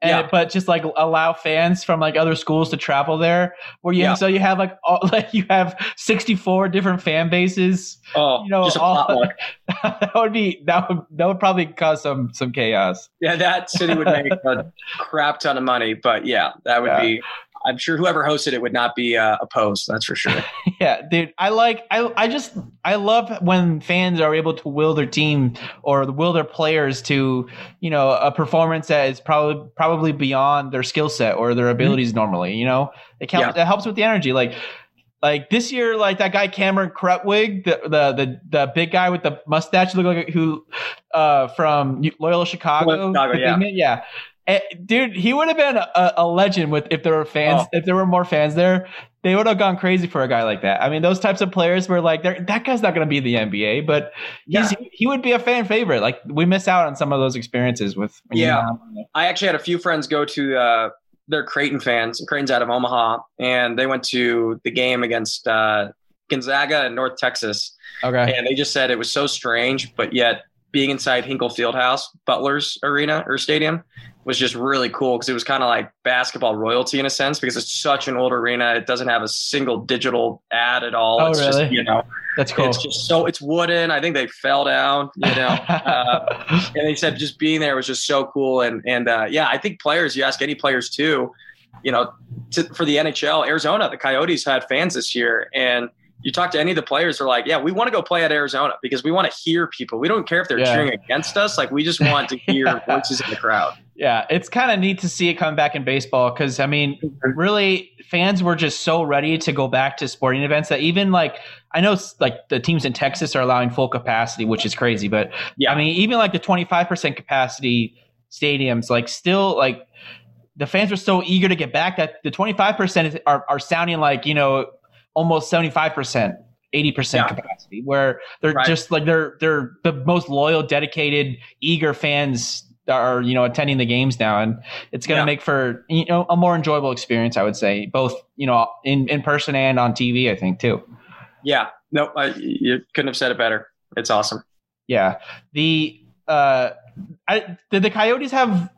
and yeah. but just like allow fans from like other schools to travel there where you yeah. so you have like all, like you have 64 different fan bases oh you know all, that would be that would that would probably cause some some chaos yeah that city would make a crap ton of money but yeah that would yeah. be I'm sure whoever hosted it would not be uh, opposed. That's for sure. yeah, dude. I like. I I just I love when fans are able to will their team or will their players to you know a performance that is probably probably beyond their skill set or their abilities mm-hmm. normally. You know, it helps. Yeah. It helps with the energy. Like Like this year, like that guy Cameron Krutwig, the the the, the big guy with the mustache, look like who uh, from Loyola Chicago. Chicago yeah. yeah. And, dude, he would have been a, a, legend with if there were fans, oh. if there were more fans there, they would have gone crazy for a guy like that. I mean, those types of players were like, that guy's not going to be the NBA, but yeah. he would be a fan favorite. Like we miss out on some of those experiences with. Yeah, I actually had a few friends go to. Uh, they're Creighton fans. Creighton's out of Omaha, and they went to the game against uh, Gonzaga and North Texas. Okay, and they just said it was so strange, but yet being inside Hinkle Fieldhouse, Butler's arena or stadium, was just really cool because it was kind of like basketball royalty in a sense because it's such an old arena. It doesn't have a single digital ad at all. Oh, it's really? Just, you know, that's cool. It's just so it's wooden. I think they fell down. You know, uh, and they said just being there was just so cool. And and uh, yeah, I think players. You ask any players too. You know, to, for the NHL, Arizona, the Coyotes had fans this year, and you talk to any of the players, they're like, yeah, we want to go play at Arizona because we want to hear people. We don't care if they're yeah. cheering against us. Like, we just want to hear voices in the crowd. Yeah, it's kind of neat to see it come back in baseball because, I mean, really, fans were just so ready to go back to sporting events that even like, I know like the teams in Texas are allowing full capacity, which is crazy. But yeah, I mean, even like the 25% capacity stadiums, like, still like, the fans were so eager to get back that the 25% are, are sounding like, you know, almost 75%. 80% yeah. capacity where they're right. just like they're they're the most loyal dedicated eager fans are you know attending the games now and it's going to yeah. make for you know a more enjoyable experience i would say both you know in in person and on tv i think too yeah no I, you couldn't have said it better it's awesome yeah the uh I, did the coyotes have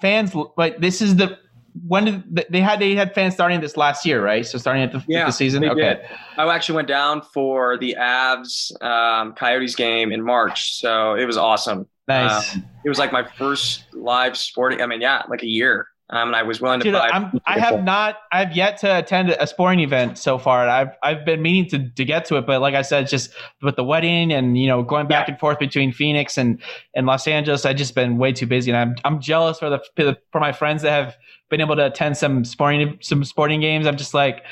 fans like this is the when did they had they had fans starting this last year, right? So starting at the, yeah, the season. Okay. Did. I actually went down for the Avs um, Coyotes game in March, so it was awesome. Nice. Um, it was like my first live sporting. I mean, yeah, like a year. Um, and I was willing to. Dude, I'm, I have not. I've yet to attend a sporting event so far. I've I've been meaning to to get to it, but like I said, just with the wedding and you know going back yeah. and forth between Phoenix and and Los Angeles, I've just been way too busy, and I'm I'm jealous for the for my friends that have been able to attend some sporting some sporting games. I'm just like.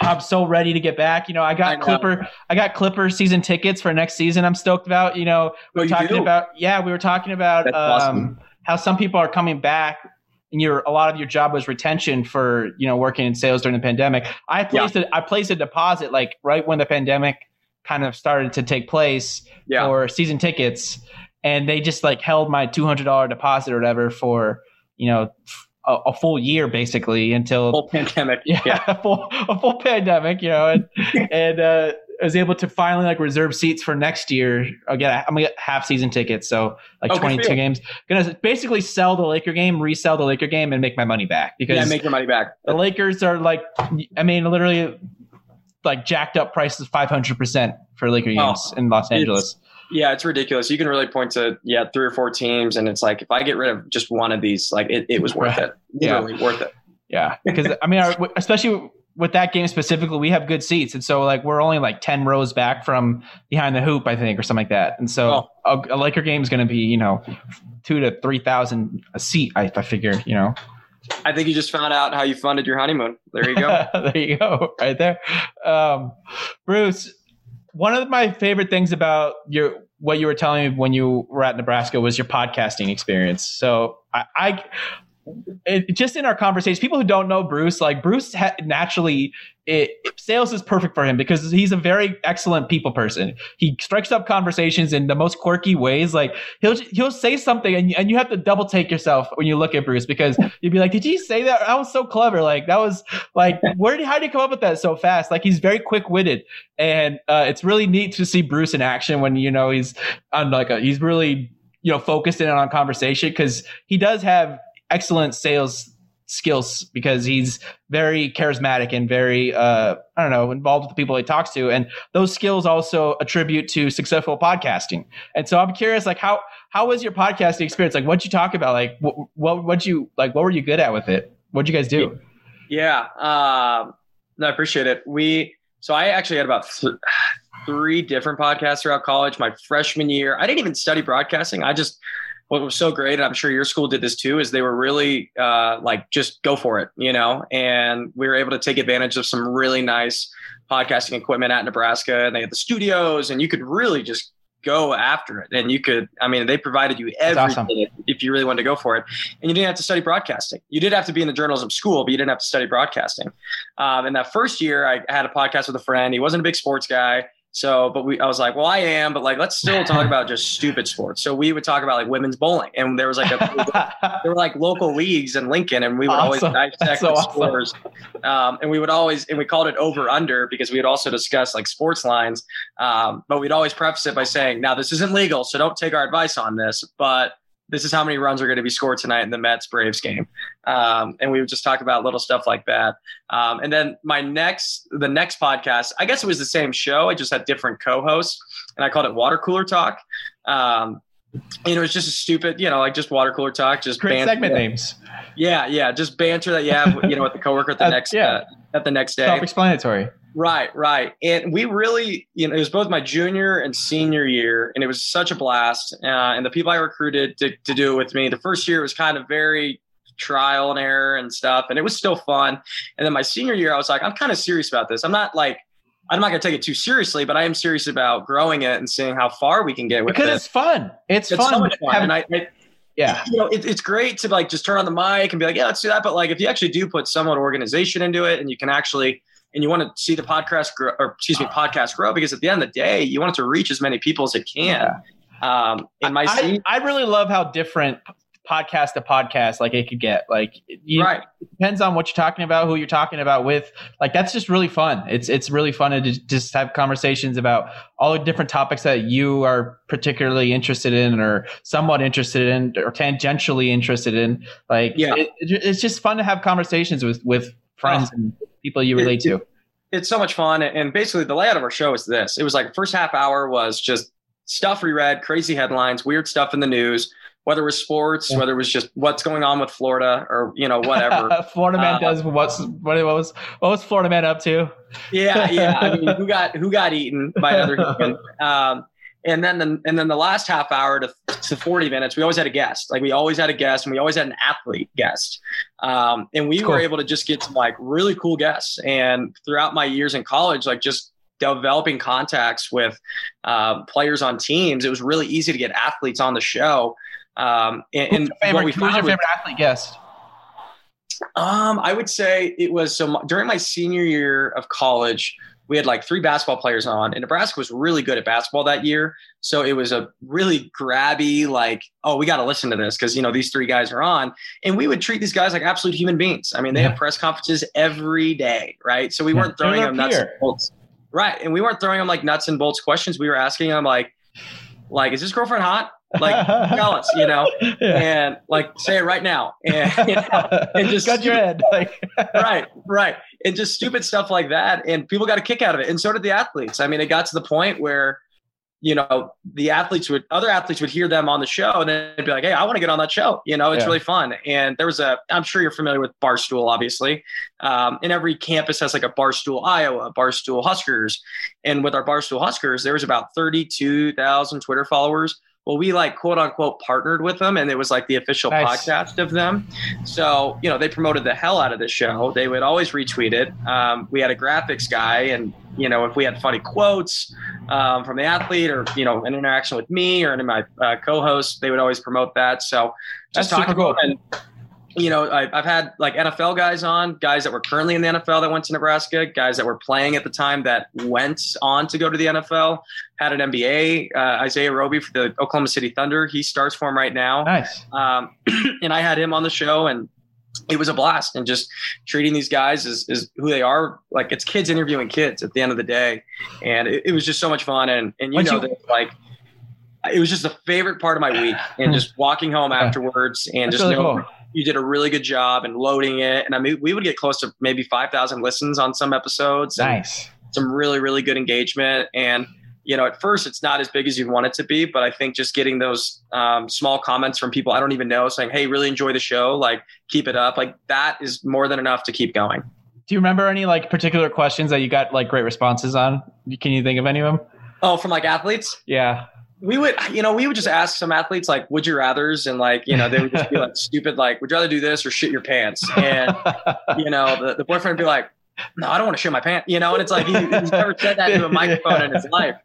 I'm so ready to get back. You know, I got I Clipper, I got Clipper season tickets for next season. I'm stoked about. You know, we were oh, talking do? about yeah, we were talking about um, awesome. how some people are coming back and your a lot of your job was retention for you know working in sales during the pandemic. I placed yeah. a, I placed a deposit like right when the pandemic kind of started to take place yeah. for season tickets, and they just like held my two hundred dollar deposit or whatever for you know a, a, full year basically until full pandemic. Yeah, yeah. a full a full pandemic. You know, and and uh, I was able to finally like reserve seats for next year. Again, I'm gonna get half season tickets, so like oh, 22 games. Gonna basically sell the Laker game, resell the Laker game, and make my money back because yeah, make your money back. The Lakers are like, I mean, literally like jacked up prices 500 percent for Laker games oh, in Los Angeles. Yeah, it's ridiculous. You can really point to yeah three or four teams, and it's like if I get rid of just one of these, like it, it was worth it. Literally yeah. worth it. Yeah, because I mean, our, especially with that game specifically, we have good seats, and so like we're only like ten rows back from behind the hoop, I think, or something like that. And so oh. a, a, Laker game is going to be you know two to three thousand a seat. I, I figure you know. I think you just found out how you funded your honeymoon. There you go. there you go, right there. Um, Bruce, one of my favorite things about your what you were telling me when you were at Nebraska was your podcasting experience. So I, it, just in our conversations, people who don't know Bruce, like Bruce ha- naturally, it, sales is perfect for him because he's a very excellent people person. He strikes up conversations in the most quirky ways. Like he'll he'll say something and, and you have to double take yourself when you look at Bruce because you'd be like, "Did you say that? That was so clever! Like that was like where did how did you come up with that so fast? Like he's very quick witted, and uh, it's really neat to see Bruce in action when you know he's on like a he's really you know focused in on conversation because he does have excellent sales skills because he's very charismatic and very uh, I don't know involved with the people he talks to, and those skills also attribute to successful podcasting. And so I'm curious, like how how was your podcasting experience? Like what'd you talk about? Like what what what you like? What were you good at with it? What'd you guys do? Yeah, um, no, I appreciate it. We so I actually had about. Th- three different podcasts throughout college. My freshman year, I didn't even study broadcasting. I just what was so great, and I'm sure your school did this too, is they were really uh, like just go for it, you know. And we were able to take advantage of some really nice podcasting equipment at Nebraska, and they had the studios, and you could really just go after it. And you could, I mean, they provided you everything awesome. if you really wanted to go for it. And you didn't have to study broadcasting. You did have to be in the journalism school, but you didn't have to study broadcasting. Um, and that first year, I had a podcast with a friend. He wasn't a big sports guy. So, but we, I was like, well, I am, but like, let's still talk about just stupid sports. So we would talk about like women's bowling, and there was like a, there were like local leagues in Lincoln, and we would awesome. always dissect so the awesome. scores, um, and we would always, and we called it over under because we would also discuss like sports lines, um, but we'd always preface it by saying, now this isn't legal, so don't take our advice on this, but this is how many runs are going to be scored tonight in the Mets Braves game. Um, and we would just talk about little stuff like that. Um, and then my next, the next podcast, I guess it was the same show. I just had different co-hosts and I called it water cooler talk. Um, you know, it's just a stupid, you know, like just water cooler talk, just great banter. segment names. Yeah. Yeah. Just banter that you have, you know, with the coworker at the uh, next, yeah. Uh, at the next day. Self-explanatory. Right, right. And we really, you know, it was both my junior and senior year, and it was such a blast. Uh, and the people I recruited to, to do it with me, the first year was kind of very trial and error and stuff, and it was still fun. And then my senior year, I was like, I'm kind of serious about this. I'm not like, I'm not going to take it too seriously, but I am serious about growing it and seeing how far we can get with because it. it's fun. It's, it's fun. So much fun. Having, and I, I yeah you know it, it's great to like just turn on the mic and be like yeah let's do that but like if you actually do put somewhat organization into it and you can actually and you want to see the podcast grow, or excuse me, podcast grow because at the end of the day, you want it to reach as many people as it can. Yeah. Um, in my I, I, really love how different podcast to podcast like it could get. Like, you, right. it depends on what you're talking about, who you're talking about with. Like, that's just really fun. It's it's really fun to just have conversations about all the different topics that you are particularly interested in, or somewhat interested in, or tangentially interested in. Like, yeah, it, it's just fun to have conversations with with friends oh. and people you relate to. It's so much fun. And basically, the layout of our show is this it was like first half hour was just stuff we read, crazy headlines, weird stuff in the news. Whether it was sports, yeah. whether it was just what's going on with Florida, or you know whatever. Florida man uh, does what's what was what was Florida man up to? yeah, yeah. I mean, who got who got eaten by another human? Um, and then the, and then the last half hour to, to 40 minutes we always had a guest like we always had a guest and we always had an athlete guest um, and we cool. were able to just get some like really cool guests and throughout my years in college like just developing contacts with uh, players on teams it was really easy to get athletes on the show um, and, and favorite, what we who's your favorite athlete guest um, I would say it was so during my senior year of college, we had like three basketball players on, and Nebraska was really good at basketball that year. So it was a really grabby, like, oh, we got to listen to this because you know these three guys are on, and we would treat these guys like absolute human beings. I mean, they yeah. have press conferences every day, right? So we yeah. weren't throwing them nuts and bolts, right? And we weren't throwing them like nuts and bolts questions. We were asking them like, like, is this girlfriend hot? Like tell us, you know, yeah. and like say it right now, and, you know, and just cut your head, like right, right, and just stupid stuff like that, and people got a kick out of it, and so did the athletes. I mean, it got to the point where you know, the athletes would, other athletes would hear them on the show and then be like, Hey, I want to get on that show. You know, it's yeah. really fun. And there was a, I'm sure you're familiar with Barstool, obviously. Um, and every campus has like a Barstool Iowa, Barstool Huskers. And with our Barstool Huskers, there was about 32,000 Twitter followers well, we like quote unquote partnered with them and it was like the official nice. podcast of them. So, you know, they promoted the hell out of the show. They would always retweet it. Um, we had a graphics guy and, you know, if we had funny quotes um, from the athlete or, you know, an interaction with me or any of my uh, co-hosts, they would always promote that. So just talk about cool. and you know, I, have had like NFL guys on, guys that were currently in the NFL that went to Nebraska, guys that were playing at the time that went on to go to the NFL. Had an NBA, uh, Isaiah Roby for the Oklahoma City Thunder. He starts for him right now. Nice. Um, and I had him on the show, and it was a blast. And just treating these guys as, as who they are, like it's kids interviewing kids at the end of the day, and it, it was just so much fun. And and you Once know you- that like it was just a favorite part of my week and just walking home afterwards and That's just really cool you did a really good job in loading it. And I mean, we would get close to maybe 5,000 listens on some episodes. Nice. Some really, really good engagement. And, you know, at first it's not as big as you'd want it to be, but I think just getting those um, small comments from people I don't even know saying, Hey, really enjoy the show. Like keep it up. Like that is more than enough to keep going. Do you remember any like particular questions that you got like great responses on? Can you think of any of them? Oh, from like athletes? Yeah. We would, you know, we would just ask some athletes like, "Would you rather's?" and like, you know, they would just be like stupid, like, "Would you rather do this or shit your pants?" And you know, the, the boyfriend would be like, "No, I don't want to shit my pants," you know, and it's like he, he's never said that to a microphone in his life,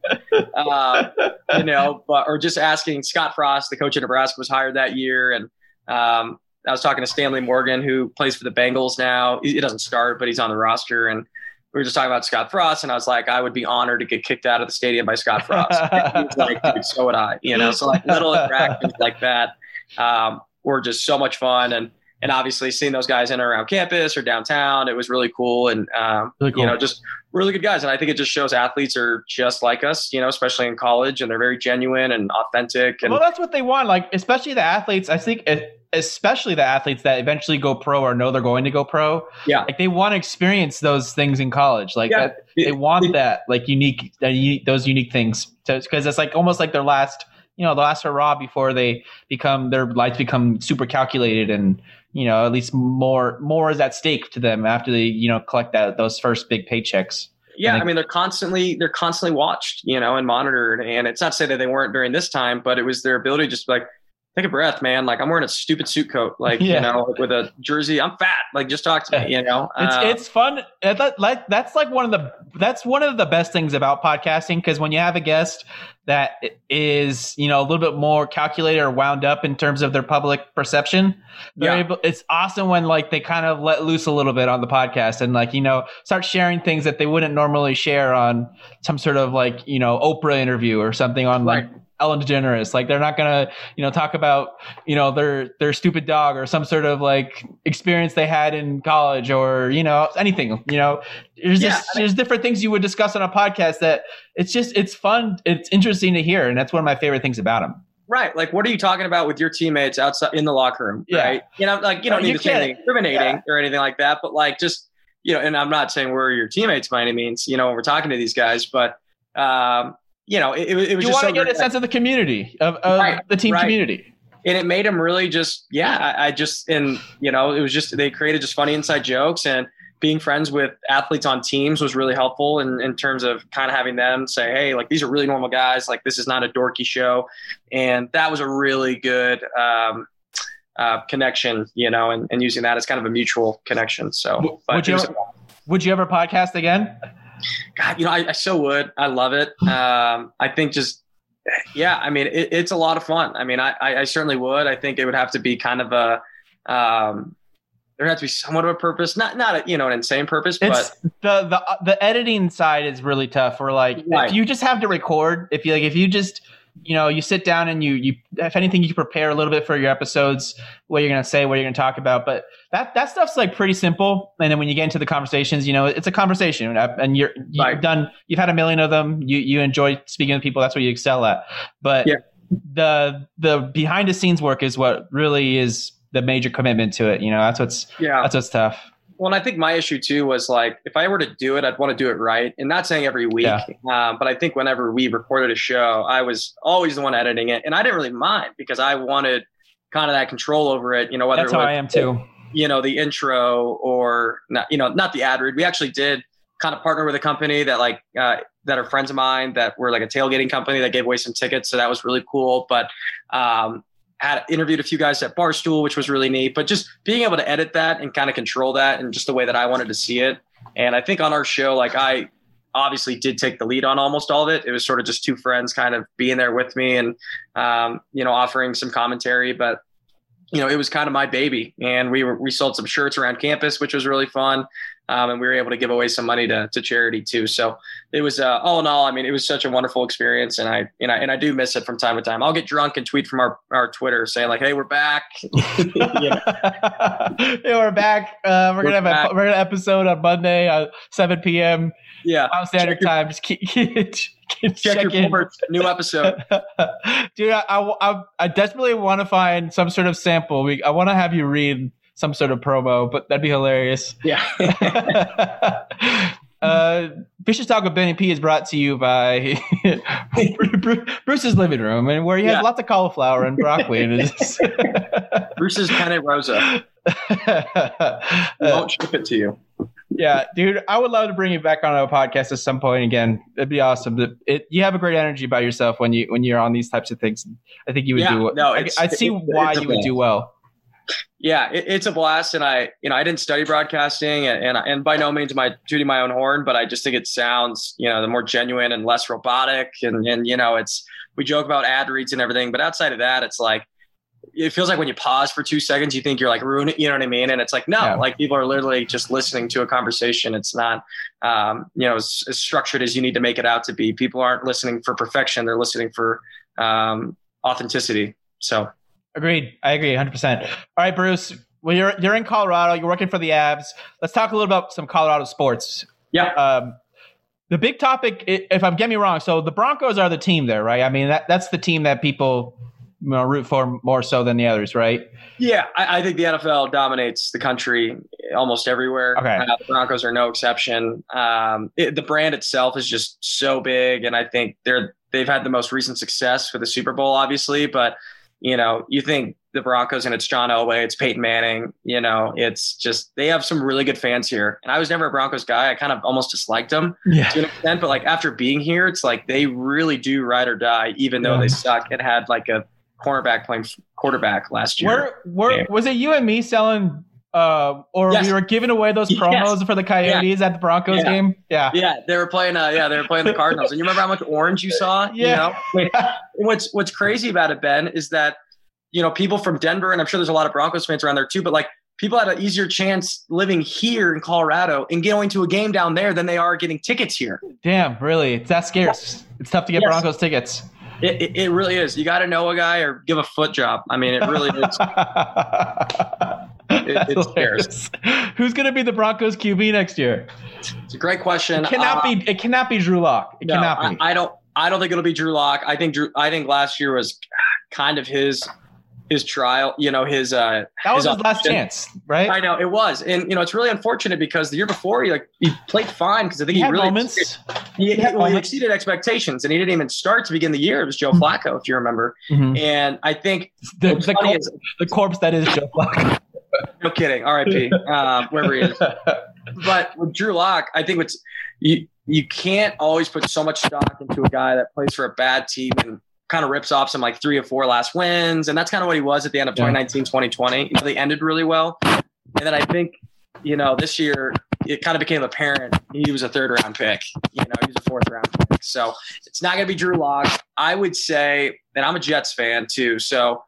uh, you know, but or just asking Scott Frost, the coach of Nebraska, was hired that year, and um, I was talking to Stanley Morgan, who plays for the Bengals now. He, he doesn't start, but he's on the roster, and we were just talking about Scott Frost, and I was like, I would be honored to get kicked out of the stadium by Scott Frost. Like, so would I, you know. So like little interactions like that um, were just so much fun, and and obviously seeing those guys in and around campus or downtown, it was really cool, and um, really cool. you know, just really good guys. And I think it just shows athletes are just like us, you know, especially in college, and they're very genuine and authentic. And well, that's what they want. Like especially the athletes. I think. It, especially the athletes that eventually go pro or know they're going to go pro. Yeah. Like they want to experience those things in college. Like yeah. that, they want it, that like unique, those unique things because it's like almost like their last, you know, the last hurrah before they become their lives become super calculated and you know at least more more is at stake to them after they you know collect that those first big paychecks. Yeah, I mean they're constantly they're constantly watched, you know, and monitored. And it's not to say that they weren't during this time, but it was their ability to just like take a breath, man. Like I'm wearing a stupid suit coat, like yeah. you know, with a jersey. I'm fat. Like just talk to me, you know. It's uh, it's fun. That, like that's like one of the that's one of the best things about podcasting because when you have a guest that is you know a little bit more calculated or wound up in terms of their public perception, yeah. Able, it's awesome when like they kind of let loose a little bit on the podcast and like you know start sharing things that they wouldn't normally share on some sort of like you know Oprah interview or something on right. like Ellen DeGeneres. Like they're not gonna, you know, talk about, you know, their their stupid dog or some sort of like experience they had in college or you know anything. You know, there's yeah, just I mean, there's different things you would discuss on a podcast that it's just it's fun, it's interesting to hear, and that's one of my favorite things about them. Right. Like, what are you talking about with your teammates outside in the locker room? Yeah. Right. You know, like you don't need to say anything incriminating yeah. or anything like that, but like just you know, and I'm not saying we're your teammates by any means. You know, when we're talking to these guys, but um, you know, it, it was you just want to get a sense of the community of, of right, the team right. community. And it made them really just, yeah, I, I just, and you know, it was just, they created just funny inside jokes and being friends with athletes on teams was really helpful in, in terms of kind of having them say, Hey, like these are really normal guys. Like this is not a dorky show. And that was a really good, um, uh, connection, you know, and, and using that as kind of a mutual connection. So, would you, ever, would you ever podcast again? God, you know, I, I so would. I love it. Um, I think just, yeah, I mean, it, it's a lot of fun. I mean, I, I, certainly would. I think it would have to be kind of a, um, there has to be somewhat of a purpose, not not a, you know an insane purpose, but the the the editing side is really tough. For like, right. if you just have to record, if you like, if you just you know, you sit down and you, you, if anything, you prepare a little bit for your episodes, what you're going to say, what you're going to talk about. But that, that stuff's like pretty simple. And then when you get into the conversations, you know, it's a conversation uh, and you're, you've right. done, you've had a million of them. You, you enjoy speaking to people. That's what you excel at. But yeah. the, the behind the scenes work is what really is the major commitment to it. You know, that's what's, yeah, that's what's tough. Well, and I think my issue too was like, if I were to do it, I'd want to do it right. And not saying every week, yeah. um, but I think whenever we recorded a show, I was always the one editing it, and I didn't really mind because I wanted kind of that control over it. You know, whether that's how was, I am too. You know, the intro or not, you know, not the ad read. We actually did kind of partner with a company that like uh, that are friends of mine that were like a tailgating company that gave away some tickets, so that was really cool. But um, had interviewed a few guys at Barstool, which was really neat. But just being able to edit that and kind of control that and just the way that I wanted to see it. And I think on our show, like I obviously did take the lead on almost all of it. It was sort of just two friends kind of being there with me and um, you know offering some commentary, but you know it was kind of my baby. And we were we sold some shirts around campus, which was really fun um, and we were able to give away some money to, to charity too. So it was uh, all in all, I mean, it was such a wonderful experience, and I you know and I do miss it from time to time. I'll get drunk and tweet from our, our Twitter saying like, "Hey, we're back." yeah, we're back. Uh, we're, we're, gonna have back. a we're gonna episode on Monday at 7 p.m. Yeah, Mountain Standard your, Time. Just keep, keep, check, check your reports. New episode, dude. I, I, I desperately want to find some sort of sample. We I want to have you read some sort of promo, but that'd be hilarious. Yeah. uh, Vicious Talk with Benny P is brought to you by Bruce's living room, and where he has yeah. lots of cauliflower and broccoli. Bruce's penne rosa. won't ship it to you. yeah, dude, I would love to bring you back on a podcast at some point again. It'd be awesome. It, it, you have a great energy about yourself when you when you're on these types of things. I think you would Yeah, do. no, I, I see it's- why you would do well. Yeah, it, it's a blast, and I, you know, I didn't study broadcasting, and, and and by no means am I tooting my own horn, but I just think it sounds, you know, the more genuine and less robotic, and and you know, it's we joke about ad reads and everything, but outside of that, it's like it feels like when you pause for two seconds, you think you're like ruining, you know what I mean? And it's like no, Yeah. like people are literally just listening to a conversation. It's not, um, you know, as, as structured as you need to make it out to be. People aren't listening for perfection; they're listening for um, authenticity. So. Agreed. I agree 100%. All right, Bruce. Well, you're you're in Colorado. You're working for the Avs. Let's talk a little about some Colorado sports. Yeah. Um, the big topic, if I'm getting me wrong, so the Broncos are the team there, right? I mean, that that's the team that people you know, root for more so than the others, right? Yeah, I, I think the NFL dominates the country almost everywhere. Okay. Uh, the Broncos are no exception. Um, it, the brand itself is just so big, and I think they're they've had the most recent success with the Super Bowl, obviously. But you know, you think the Broncos and it's John Elway, it's Peyton Manning. You know, it's just they have some really good fans here. And I was never a Broncos guy. I kind of almost disliked them Yeah. to an extent, but like after being here, it's like they really do ride or die, even though Yeah. they suck and had like a cornerback playing quarterback last year. Were, were. Was it you and me selling, uh, or Yes. we were giving away those Yes. promos for the Coyotes at the Broncos Yeah. game? Yeah. Yeah, they were playing. Uh, yeah, they were playing the Cardinals. And you remember how much orange you saw? Yeah. You know, what's what's crazy about it, Ben, is that you know people from Denver, and I'm sure there's a lot of Broncos fans around there too. But like people had an easier chance living here in Colorado and going to a game down there than they are getting tickets here. Damn, really? It's that scarce. It's tough to get Yes. Broncos tickets. It, it, it really is. You got to know a guy or give a foot job. I mean, it really is. That's it's hilarious. Who's going to be the Broncos QB next year? It's a great question. It cannot Uh, be. It cannot be Drew Lock. It No, cannot I, be. I don't. I don't think it'll be Drew Lock. I think Drew. I think last year was kind of his his trial. You know, his uh, that was his his last chance, right? I know it was, and you know it's really unfortunate because the year before he like he played fine because I think he he, really moments. he, he, well, he exceeded expectations, and he didn't even start to begin the year. It was Joe Mhm. Flacco, if you remember. Mhm. And I think The, the, corpse, is, the corpse that is Joe Flacco. no kidding, R.I.P. um, wherever he is. But with Drew Lock, I think what's you you can't always put so much stock into a guy that plays for a bad team and kind of rips off some like three or four last wins. And that's kind of what he was at the end of Yeah. 2019, 2020. You know, they ended really well. And then I think, you know, this year it kind of became apparent he was a third round pick. You know, he was a fourth round pick. So it's not going to be Drew Lock. I would say, and I'm a Jets fan too. So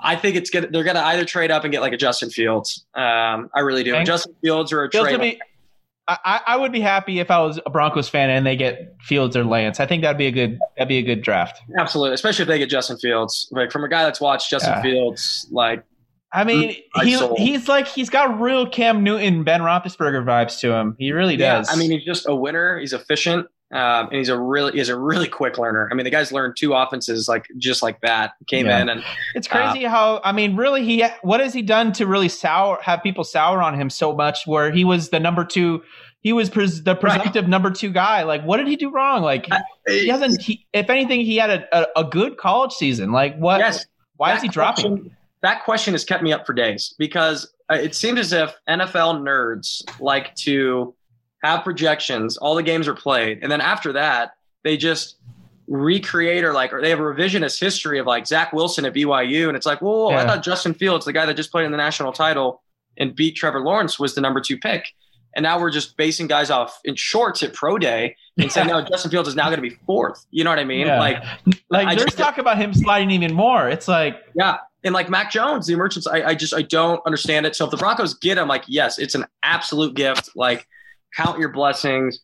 I think it's good. They're going to either trade up and get like a Justin Fields. Um, I really do. Justin Fields or a Fields trade. be, I, I would be happy if I was a Broncos fan and they get Fields or Lance. I think that'd be a good that'd be a good draft. Absolutely, especially if they get Justin Fields. Like from a guy that's watched Justin Yeah. Fields, like I mean, he sold. he's like he's got real Cam Newton, Ben Roethlisberger vibes to him. He really yeah, does. I mean, he's just a winner. He's efficient, um, and he's a really he's a really quick learner. I mean, the guy's learned two offenses like just like that. Came Yeah. in and It's crazy how I mean, really, he what has he done to really sour have people sour on him so much? Where he was the number two, he was pres, the presumptive number two guy. Like, what did he do wrong? Like, he hasn't. He, if anything, he had a, a, a good college season. Like, what? yes, why that is he dropping? question- That question has kept me up for days because uh, it seems as if NFL nerds like to have projections. All the games are played, and then after that, they just recreate or like, or they have a revisionist history of like Zach Wilson at BYU, and it's like, whoa, whoa, I thought Justin Fields, the guy that just played in the national title and beat Trevor Lawrence, was the number two pick. And now we're just basing guys off in shorts at pro day and saying, no, Justin Fields is now going to be fourth. You know what I mean? Yeah. Like, Like, I there's just- talk about him sliding even more. It's like, yeah. And like Mac Jones, the emergence, I, I just I don't understand it. So if the Broncos get him, like, yes, it's an absolute gift. Like, count your blessings.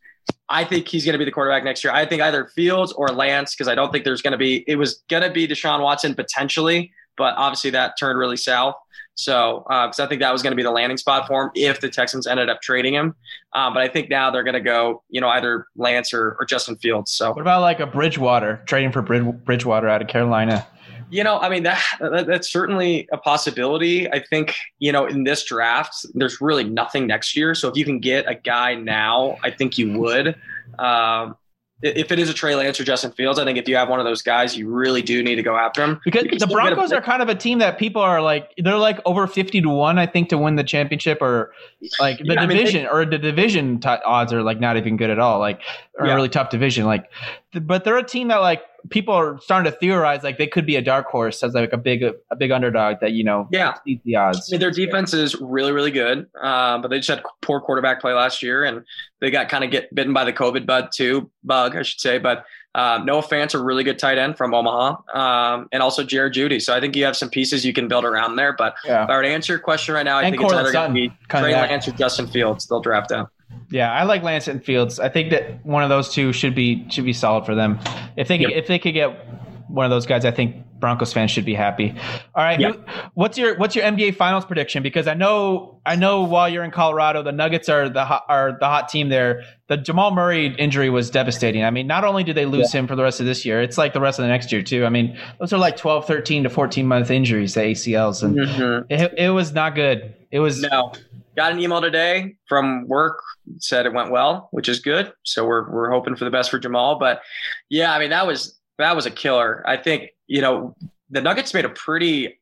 I think he's going to be the quarterback next year. I think either Fields or Lance, because I don't think there's going to be. It was going to be Deshaun Watson potentially, but obviously that turned really south. So because I think that was going to be the landing spot for him if the Texans ended up trading him. Um, but I think now they're going to go, you know, either Lance or, or Justin Fields. So what about like a Bridgewater trading for Brid- Bridgewater out of Carolina? You know, I mean that, that that's certainly a possibility. I think you know in this draft, there's really nothing next year. So if you can get a guy now, I think you would. Um, if it is a Trey Lance or Justin Fields, I think if you have one of those guys, you really do need to go after him. Because the Broncos are kind of a team that people are like, they're like over 50 to 1, I think, to win the championship or like the yeah, division I mean, they, or the division t- odds are like not even good at all. Like, a yeah. really tough division. Like, but they're a team that like people are starting to theorize like they could be a dark horse as like a big a big underdog that you know yeah the odds. I mean, their defense is really really good, uh, but they just had poor quarterback play last year, and they got kind of get bitten by the COVID bud too bug I should say. But um, Noah Fant's a really good tight end from Omaha, um, and also Jerry Jeudy. So I think you have some pieces you can build around there. But yeah. if I were to answer your question right now, I and think Courtland it's either going to be Trey Lance or Justin Fields. They'll draft out. Yeah, I like Lance and Fields. I think that one of those two should be should be solid for them. If they yep. if they could get one of those guys, I think Broncos fans should be happy. All right, yep. what's your what's your NBA Finals prediction? Because I know I know while you're in Colorado, the Nuggets are the hot, are the hot team there. The Jamal Murray injury was devastating. I mean, not only did they lose yeah. him for the rest of this year, it's like the rest of the next year too. I mean, those are like 12, 13 to 14 month injuries to ACLs, and mm-hmm. it, it was not good. It was no. Got an email today from work said it went well, which is good. So we're we're hoping for the best for Jamal. But yeah, I mean that was that was a killer. I think you know the Nuggets made a pretty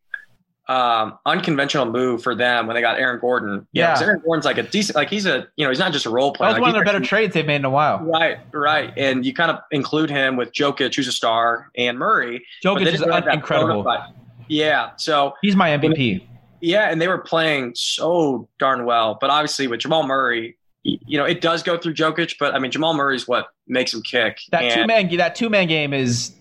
um, unconventional move for them when they got Aaron Gordon. Yeah, Aaron Gordon's like a decent, like he's a you know he's not just a role player. That was like one of the better trades they've made in a while. Right, right, and you kind of include him with Jokic, who's a star, and Murray. Jokic is incredible. Yeah, so he's my MVP. Yeah, and they were playing so darn well. But obviously, with Jamal Murray, you know, it does go through Jokic, but I mean, Jamal Murray's what makes him kick. That two man that two man game is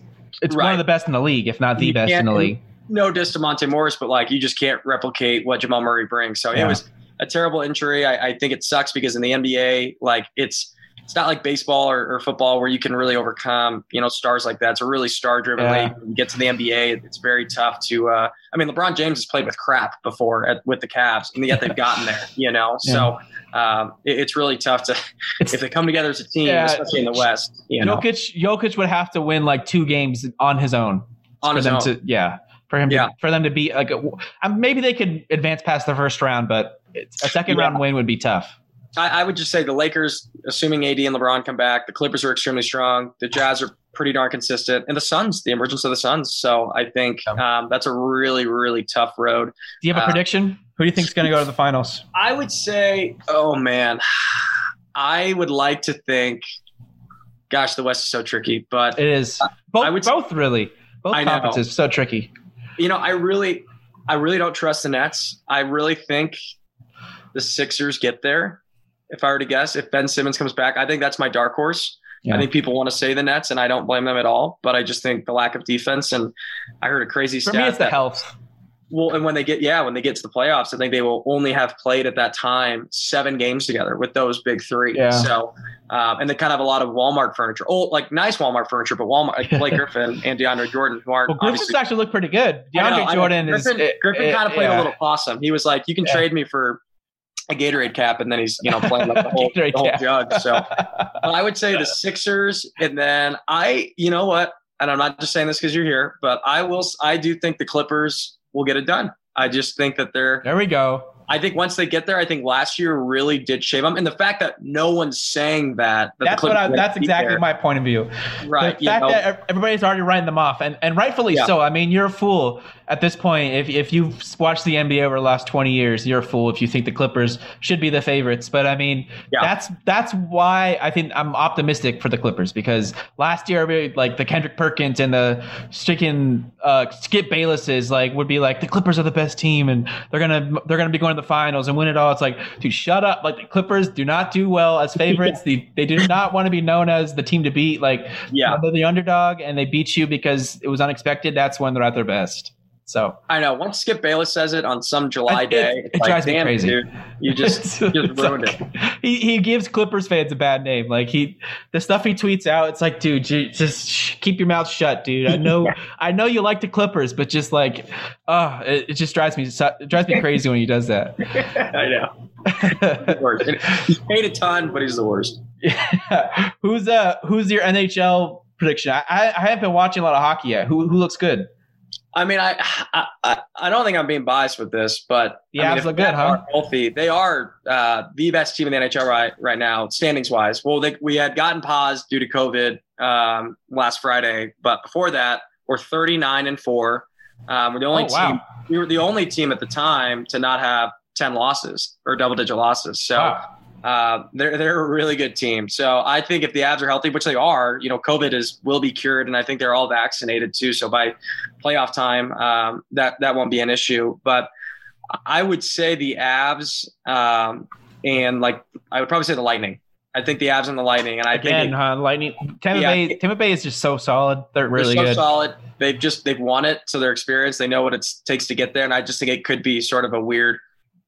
it's right. one of the best in the league, if not the you best in the league. No diss to Monte Morris, but like you just can't replicate what Jamal Murray brings. So yeah. it was a terrible injury. I, I think it sucks because in the NBA, like it's it's not like baseball or, or, football where you can really overcome, you know, stars like that. It's a really star driven yeah. league. When you get to the NBA, it's very tough to, uh, I mean, LeBron James has played with crap before at, with the Cavs and yet they've gotten there, you know? Yeah. So, um, it, it's really tough to, it's, if they come together as a team, yeah, especially in the West, you know? Jokic, Jokic would have to win like two games on his own. On his own. To, yeah. For him, to, for them to be like, a, um, maybe they could advance past the first round, but a second round win would be tough. I, I, would just say the Lakers, assuming AD and LeBron come back, the Clippers are extremely strong. The Jazz are pretty darn consistent, and the Suns, the emergence of the Suns. So I think um, that's a really, really tough road. Do you have a uh, prediction? Who do you think is going to go to the finals? I would say, oh man, I would like to think. Gosh, the West is so tricky, but it is. Both, I would, both really. Both I conferences so tricky. You know, I really, I really don't trust the Nets. I really think the Sixers get there if I were to guess, if Ben Simmons comes back, I think that's my dark horse. Yeah. I think people want to say the Nets, and I don't blame them at all. But I just think the lack of defense, and I heard a crazy For stat. me, it's that, the health. Well, and when they get yeah, when they get to the playoffs, I think they will only have played at that time seven games together with those big three. Yeah. So, um, and they kind of have a lot of Walmart furniture. Oh, like nice Walmart furniture, but Walmart, like Blake Griffin and DeAndre Jordan, who aren't. Well, Griffin's actually look pretty good. DeAndre know, Jordan Griffin, is. Griffin kind of played yeah. a little possum. He was like, "You can yeah. trade me for a Gatorade cap, and then he's you know playing like the whole, the whole jug. So I would say the Sixers, and then I, you know what, and I'm not just saying this because you're here, but I will. I do think the Clippers will get it done. I just think that they're there. We go. I think once they get there, I think last year really did shave them. And the fact that no one's saying that, that that's what I, that's exactly there, my point of view. Right. The fact know, that everybody's already writing them off, and, and rightfully yeah. so. I mean, you're a fool at this point. If if you've watched the NBA over the last 20 years, you're a fool if you think the Clippers should be the favorites. But I mean, yeah. that's that's why I think I'm optimistic for the Clippers because last year, like the Kendrick Perkins and the sticking uh, Skip Baylesses, like would be like the Clippers are the best team and they're gonna they're gonna be going to the finals and win it all. It's like, dude, shut up. Like the Clippers do not do well as favorites. yeah. they, they do not want to be known as the team to beat. Like, yeah, they're the underdog and they beat you because it was unexpected. That's when they're at their best. So I know once Skip Bayless says it on some July day, it, it like, drives me crazy. Dude, you just, you just ruined it. He he gives Clippers fans a bad name. Like he the stuff he tweets out, it's like, dude, just keep your mouth shut, dude. I know I know you like the Clippers, but just like, oh, it, it just drives me it drives me crazy when he does that. I know. he's paid a ton, but he's the worst. Yeah. Who's uh who's your NHL prediction? I, I haven't been watching a lot of hockey yet. Who who looks good? I mean, I, I I don't think I'm being biased with this, but the I Avs look good, huh? Healthy, they are uh, the best team in the NHL right right now, standings wise. Well, they, we had gotten paused due to COVID um, last Friday, but before that, we're 39 and four. Um, we're the only Oh, wow. team. We were the only team at the time to not have 10 losses or double digit losses. So. Wow. Uh, they're they're a really good team. So I think if the Avs are healthy, which they are, you know, COVID is will be cured, and I think they're all vaccinated too. So by playoff time, um, that that won't be an issue. But I would say the Avs um, and like I would probably say the Lightning. I think the Avs and the Lightning, and I Again, think huh? Lightning. Tampa Yeah. Bay. Tampa Bay is just so solid. They're they're really so good. solid. They've just they've won it, so they're experienced. They know what it takes to get there, and I just think it could be sort of a weird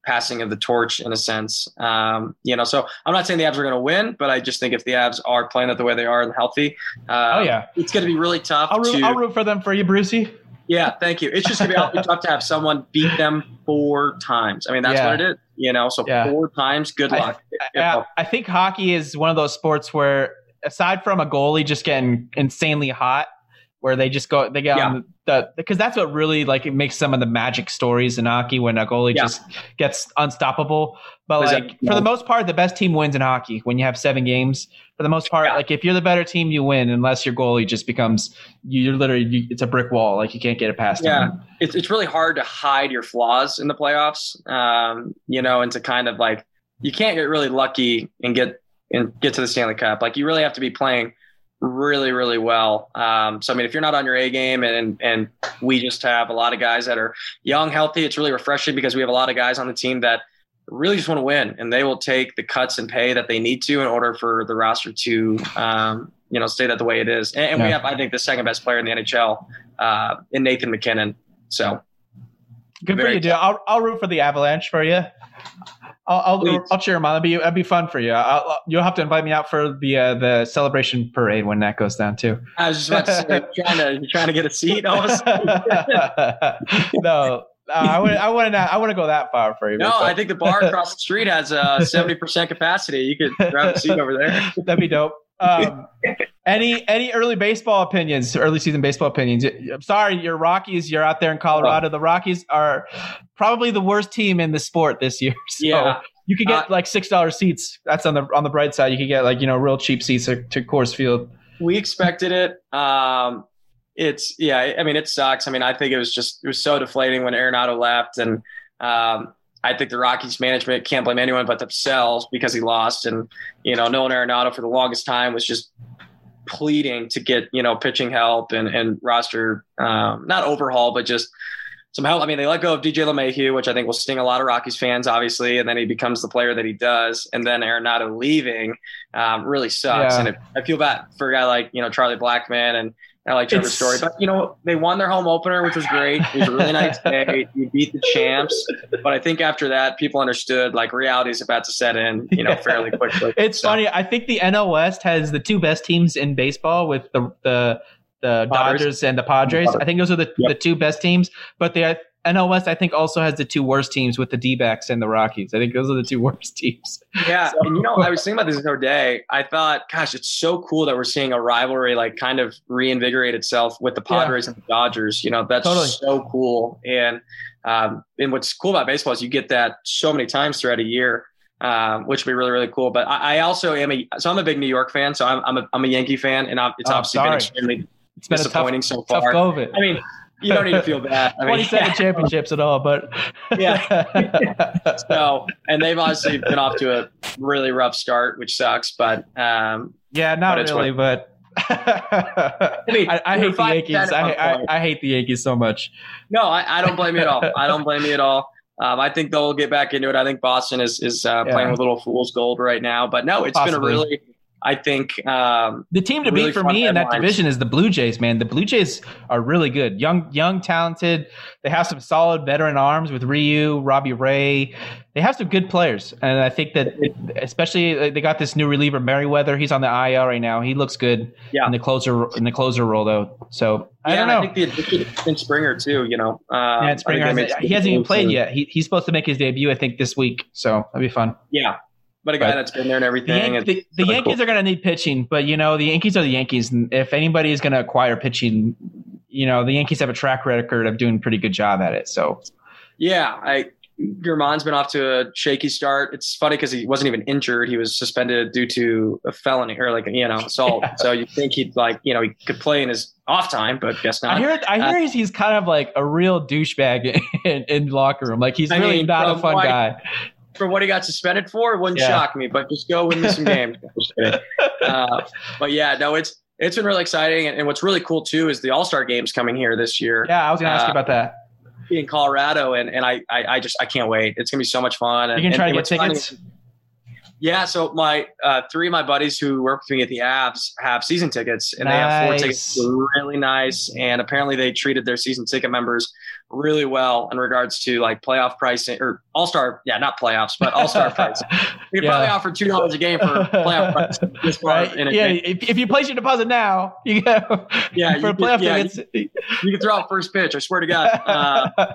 passing of the torch in a sense. Um, you know, so I'm not saying the Avs are going to win, but I just think if the Avs are playing it the way they are and healthy, uh, Oh yeah, it's going to be really tough. I'll root, to, I'll root for them for you, Brucey. yeah, thank you. It's just going to be tough to have someone beat them four times. I mean, that's Yeah. what it is. You know, so Yeah. four times. Good I- luck. I, I think hockey is one of those sports where, aside from a goalie just getting insanely hot, where they just go, they get on the because that's what really like it makes some of the magic stories in hockey when a goalie Yeah. just gets unstoppable. But like that- for the most part, the best team wins in hockey when you have seven games. For the most part, Yeah. like if you're the better team, you win unless your goalie just becomes you're literally you, it's a brick wall. Like you can't get it past Yeah. him. it's it's really hard to hide your flaws in the playoffs. Um, you know, and to kind of like you can't get really lucky and get and get to the Stanley Cup. Like you really have to be playing really, really well. Um, so I mean, if you're not on your A game, and and we just have a lot of guys that are young, healthy, it's really refreshing because we have a lot of guys on the team that really just want to win, and they will take the cuts and pay that they need to in order for the roster to. Um, you know, stay that the way it is, and, and we have, I think, the second best player in the NHL, uh, in Nathan MacKinnon. So Good for you, dude. I'll, I'll root for the Avalanche for you. I'll I'll, I'll cheer them on. That'd be that'd be fun for you. I'll, I'll- you'll have to invite me out for the uh, the celebration parade when that goes down too. I was just about to say, you're trying to you're trying to get a seat. All of a no, uh, I would I wouldn't I wouldn't go that far for you. No, but I think the bar across the street has a seventy percent capacity. You could grab a seat over there. that'd be dope. Um, any any early baseball opinions? Early season baseball opinions? I'm sorry, your Rockies. You're out there in Colorado. The Rockies are probably the worst team in the sport this year. So Yeah. you could get Uh, like six dollars seats. That's on the on the bright side. You could get like you know real cheap seats to, to Coors Field. We expected it. Um, it's yeah. I mean, it sucks. I mean, I think it was just it was so deflating when Arenado left, and um, I think the Rockies management can't blame anyone but themselves because he lost. And you know, Nolan Arenado for the longest time was just pleading to get you know pitching help and and roster um, not overhaul, but just some help. I mean, they let go of DJ LeMahieu, which I think will sting a lot of Rockies fans, obviously, and then he becomes the player that he does. And then Arenado leaving um, really sucks. Yeah. And it, I feel bad for a guy like you know Charlie Blackmon and I like Trevor's It's- story, but you know they won their home opener, which was great. It was a really nice day. You beat the champs, but I think after that, people understood like reality is about to set in, you know, Yeah. fairly quickly. It's So, funny. I think the NL West has the two best teams in baseball with the the the Padres. Dodgers and the Padres. I think those are the, Yep. the two best teams. But the NL West, I think, also has the two worst teams with the D backs and the Rockies. I think those are the two worst teams. Yeah, and you know, I was thinking about this the other day. I thought, gosh, it's so cool that we're seeing a rivalry like kind of reinvigorate itself with the Yeah. Padres and the Dodgers. You know, that's Totally. so cool. And um, and what's cool about baseball is you get that so many times throughout a year. Um, which would be really, really cool. But I, I also am a so I'm a big New York fan. So I'm I'm a, I'm a Yankee fan, and I'm, it's Oh, obviously been extremely It's been a tough, disappointing so far. I mean, you don't need to feel bad. I mean, 27 championships at all, but Yeah. so and they've obviously been off to a really rough start, which sucks. But um, yeah, not But really, but. I, mean, I, I hate the Yankees. I, I. I hate the Yankees so much. no, I, I don't blame you at all. I don't blame you at all. Um, I think they'll get back into it. I think Boston is is uh, Yeah. playing with little fool's gold right now. But no, it's been a really, I think, um, The team to Really beat for me in that headlines. division is the Blue Jays, man. The Blue Jays are really good. Young, young, talented. They have some solid veteran arms with Ryu, Robbie Ray. They have some good players, and I think that especially uh, they got this new reliever Merryweather. He's on the IL right now. He looks good Yeah. in the closer in the closer role though. So I yeah, don't know. I think the addition in Springer too. You know, um, yeah, Springer hasn't, he hasn't even played moves. yet. He, he's supposed to make his debut, I think, this week. So that'd be fun. Yeah, but a guy that's been there and The, everything. Yan- and the, the really Yankees cool. are going to need pitching, but you know the Yankees are the Yankees. And if anybody is going to acquire pitching, you know the Yankees have a track record of doing a pretty good job at it. So yeah, I Germán's been off to a shaky start. It's funny because he wasn't even injured; he was suspended due to a felony or like you know assault. Yeah. So you think he'd like you know he could play in his off time, but guess not. I hear I hear uh, he's, he's kind of like a real douchebag in, in locker room. Like he's I really mean, not a fun guy. For what he got suspended for, it wouldn't yeah. shock me. But just go win me some games. uh, but yeah, no, it's it's been really exciting. And, and what's really cool too is the All Star games coming here this year. Yeah, I was going to ask you uh, about that. In Colorado, and and I, I, I just I can't wait. It's gonna be so much fun. And, you can try and, to get tickets. Funny, yeah, so my uh, three of my buddies who work with me at the Avs have season tickets, and nice. they have four tickets. Really nice, and apparently they treated their season ticket members really well in regards to like playoff pricing or All Star. Yeah, not playoffs, but All Star price. You could yeah. probably offer two dollars a game for playoff price. right? yeah, if, if, you place your deposit now, you get yeah for a playoff could, yeah. You, you, can throw out first pitch. I swear to God. Uh,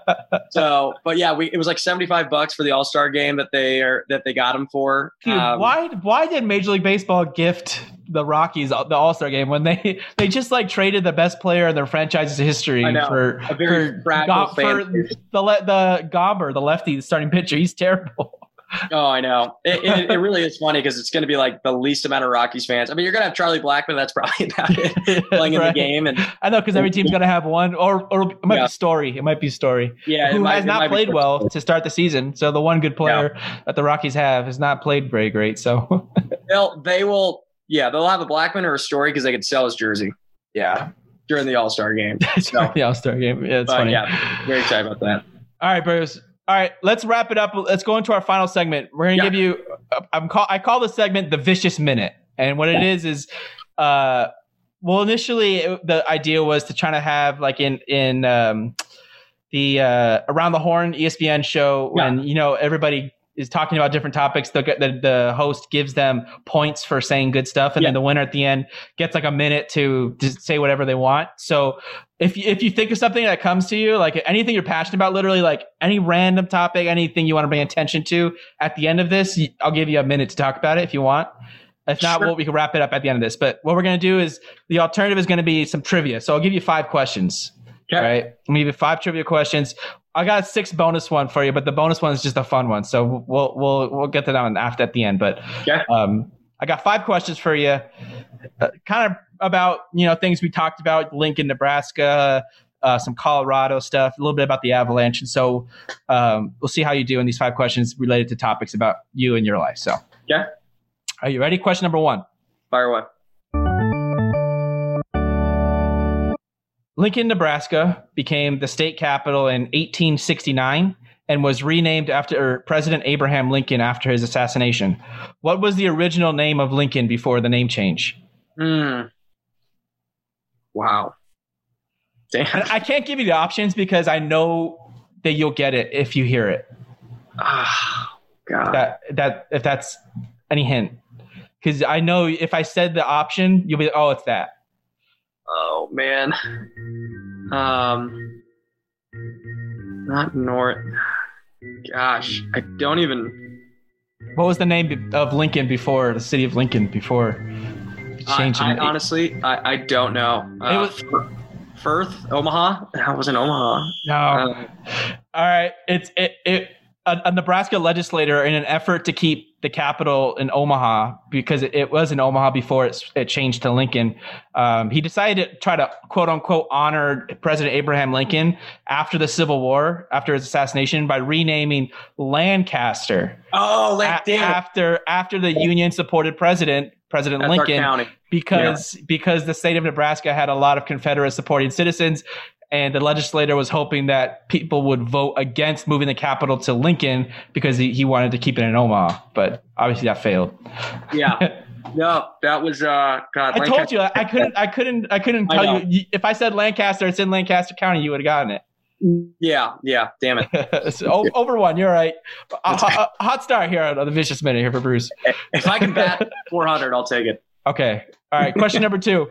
so, but yeah, we it was like seventy five bucks for the All Star game that they are that they got them for. Dude, um, why why did Major League Baseball gift the Rockies uh, the All Star game when they they just like traded the best player in their franchise's history for a very for, Go, for the the Gomber, the lefty, the starting pitcher. He's terrible. Oh, I know. It, it, it really is funny because it's going to be like the least amount of Rockies fans. I mean, you're going to have Charlie Blackmon. That's probably about it playing right. in the game. And I know because every team's going to have one, or or it might yeah. be Story. It might be Story. Yeah, who might, has not played well to start the season. So the one good player yeah. that the Rockies have has not played very great. So they'll they will yeah they'll have a Blackmon or a Story because they could sell his jersey. Yeah, during the All Star game. So. the All Star game. Yeah, it's funny. Yeah, very excited about that. All right, Bruce. All right, let's wrap it up. Let's go into our final segment. We're gonna yeah. give you. I'm call. I call the segment the vicious minute, and what it is is, uh, well, initially it, the idea was to try to have like in in um, the uh, around the horn ESPN show when yeah. you know everybody is talking about different topics. The, the, the host gives them points for saying good stuff, and yeah. then the winner at the end gets like a minute to, to say whatever they want. So if you, if you think of something that comes to you, like anything you're passionate about, literally like any random topic, anything you want to bring attention to, at the end of this, I'll give you a minute to talk about it if you want. If not, sure. well, we can wrap it up at the end of this. But what we're going to do is the alternative is going to be some trivia. So I'll give you five questions. Okay. All right. I'm going to give you five trivia questions. I got a six bonus one for you, but the bonus one is just a fun one. So we'll we'll we'll get to that one after at the end. But yeah. um, I got five questions for you, uh, kind of about you know things we talked about, Lincoln, Nebraska, uh, some Colorado stuff, a little bit about the Avalanche, and so um, we'll see how you do in these five questions related to topics about you and your life. So yeah, are you ready? Question number one. Fire away. Lincoln, Nebraska became the state capital in 1869 and was renamed after President Abraham Lincoln after his assassination. What was the original name of Lincoln before the name change? Hmm. Wow. Damn. And I can't give you the options because I know that you'll get it if you hear it. Oh, God. That that if that's any hint. Because I know if I said the option, you'll be oh, it's that. Oh man. Um, not North. Gosh, I don't even. What was the name of Lincoln before the city of Lincoln before? Changing I, I honestly, I, I don't know. Uh, it was Firth, Omaha. That wasn't Omaha. No. Uh, All right, it's it it a, a, Nebraska legislator in an effort to keep the capital in Omaha because it, it was in Omaha before it, it changed to Lincoln. Um, he decided to try to quote unquote honor President Abraham Lincoln after the Civil War, after his assassination, by renaming Lancaster. Oh, like, a- after after the Union supported president President That's Lincoln because yeah. because the state of Nebraska had a lot of Confederate supporting citizens and the legislator was hoping that people would vote against moving the capital to Lincoln because he, he wanted to keep it in Omaha, but obviously that failed. Yeah. No, that was uh God, I told you I couldn't I couldn't I couldn't tell I you if I said Lancaster it's in Lancaster County you would have gotten it. Yeah, yeah, damn it. so, over one, you're right. A, a, hot start here on the vicious minute here for Bruce. If I can bat 400, I'll take it. Okay. All right. Question number two.